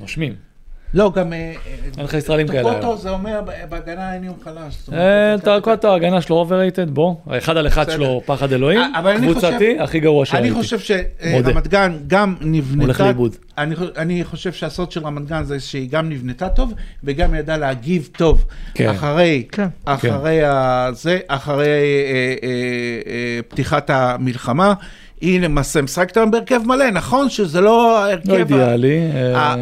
נושמים. לא, גם... אה, אין לך ישראלים כאלה טוקוטו. זה אומר בהגנה אין יום חלש. אה, טוקוטו, ההגנה שלו overrated, בוא. האחד על אחד. שלו פחד אלוהים, אה, אבל אני קבוצתי, חושב- הכי גרוע שראיתי. אני חושב. שרמת גן גם נבנתה... הולך לאיבוד. אני, חו- אני חושב שהסוד של רמת גן זה שהיא גם נבנתה טוב, וגם ידעה להגיב טוב. כן. אחרי, כן. אחרי ה... זה, אחרי אה, אה, אה, פתיחת המלחמה. היא למעשה משחקת היום בהרכב מלא, נכון שזה לא ההרכב... לא אידיאלי. אה,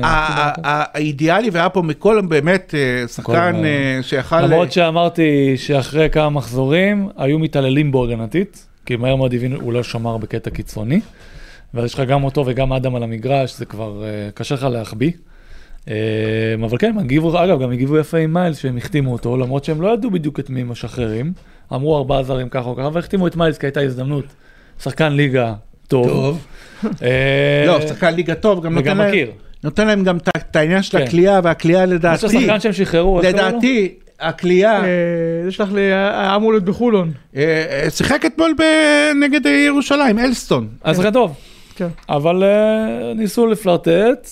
האידיאלי, והיה פה מכל באמת אה, שחקן אה, שיכל... למרות שאמרתי שאחרי כמה מחזורים היו מתעללים בו הגנתית, כי מהר מאוד הבינו, הוא לא שמר בקטע קיצוני. ואז יש לך גם אותו וגם אדם על המגרש, זה כבר אה, קשה לך להחביא. אה, אבל כן, הגיבו, אגב, גם הגיבו יפה עם מיילס שהם החתימו אותו, למרות שהם לא ידעו בדיוק את מי הם משחררים. אמרו ארבעה זרים ככה או ככה, והחתימו את מיילס כי הייתה הזדמנות. שחקן ליגה טוב. טוב. אה, לא, שחקן ליגה טוב, גם נותן וגם להם... מכיר. נותן להם גם את- העניין של כן. הכלייה, והכלייה יש לדעתי, שחקן שהם שחררו, לו? לדעתי, הכלייה, אה, זה שלח לי, היה אמור להיות בחולון. אה, אה, שיחק אתמול נגד ירושלים, אלסטון. אז זה טוב. כן. אבל אה, ניסו לפלרטט,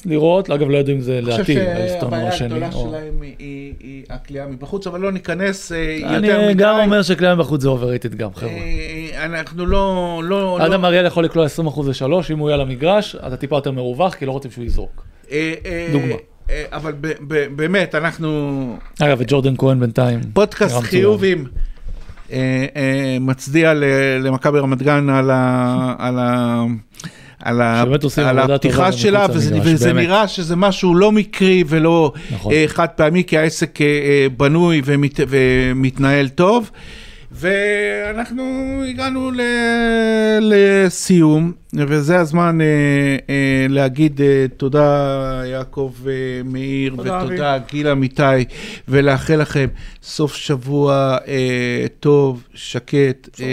לראות, אגב לא ידעו אם זה אני חושב שהבעיה. הגדולה או- שלהם היא- היא היא הקליעה מבחוץ, אבל לא ניכנס אה, יותר אני מדי. גם אומר שקליעה בחוץ זה overrated גם, חבר'ה. אה, אנחנו לא... לא- לא- אדם אריאל יכול לקלוע 20% לשלוש, אם הוא יהיה על המגרש, אתה טיפה יותר מרווח, כי לא רוצים שהוא יזרוק. אה, אה, דוגמה. אבל ב- ב- באמת, אנחנו אגב, וג'ורדן כהן בינתיים. פודקאסט. חיובים. מצדיע למכבי רמת גן על ה... על ה... על, הפתיחה שלה, וזה, למגרש, וזה באמת. נראה שזה משהו לא מקרי ולא נכון. אה, חד פעמי, כי העסק אה, אה, בנוי ומת, ומתנהל טוב. ואנחנו הגענו ל, לסיום, וזה הזמן אה, אה, להגיד אה, תודה יעקב אה, מאיר, תודה, ותודה גיל אמיתי, ולאחל לכם סוף שבוע אה, טוב, שקט, אה.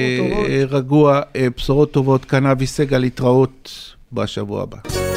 אה, רגוע, אה, בשורות טובות, כאן אבי סגל, להתראות בשבוע הבא.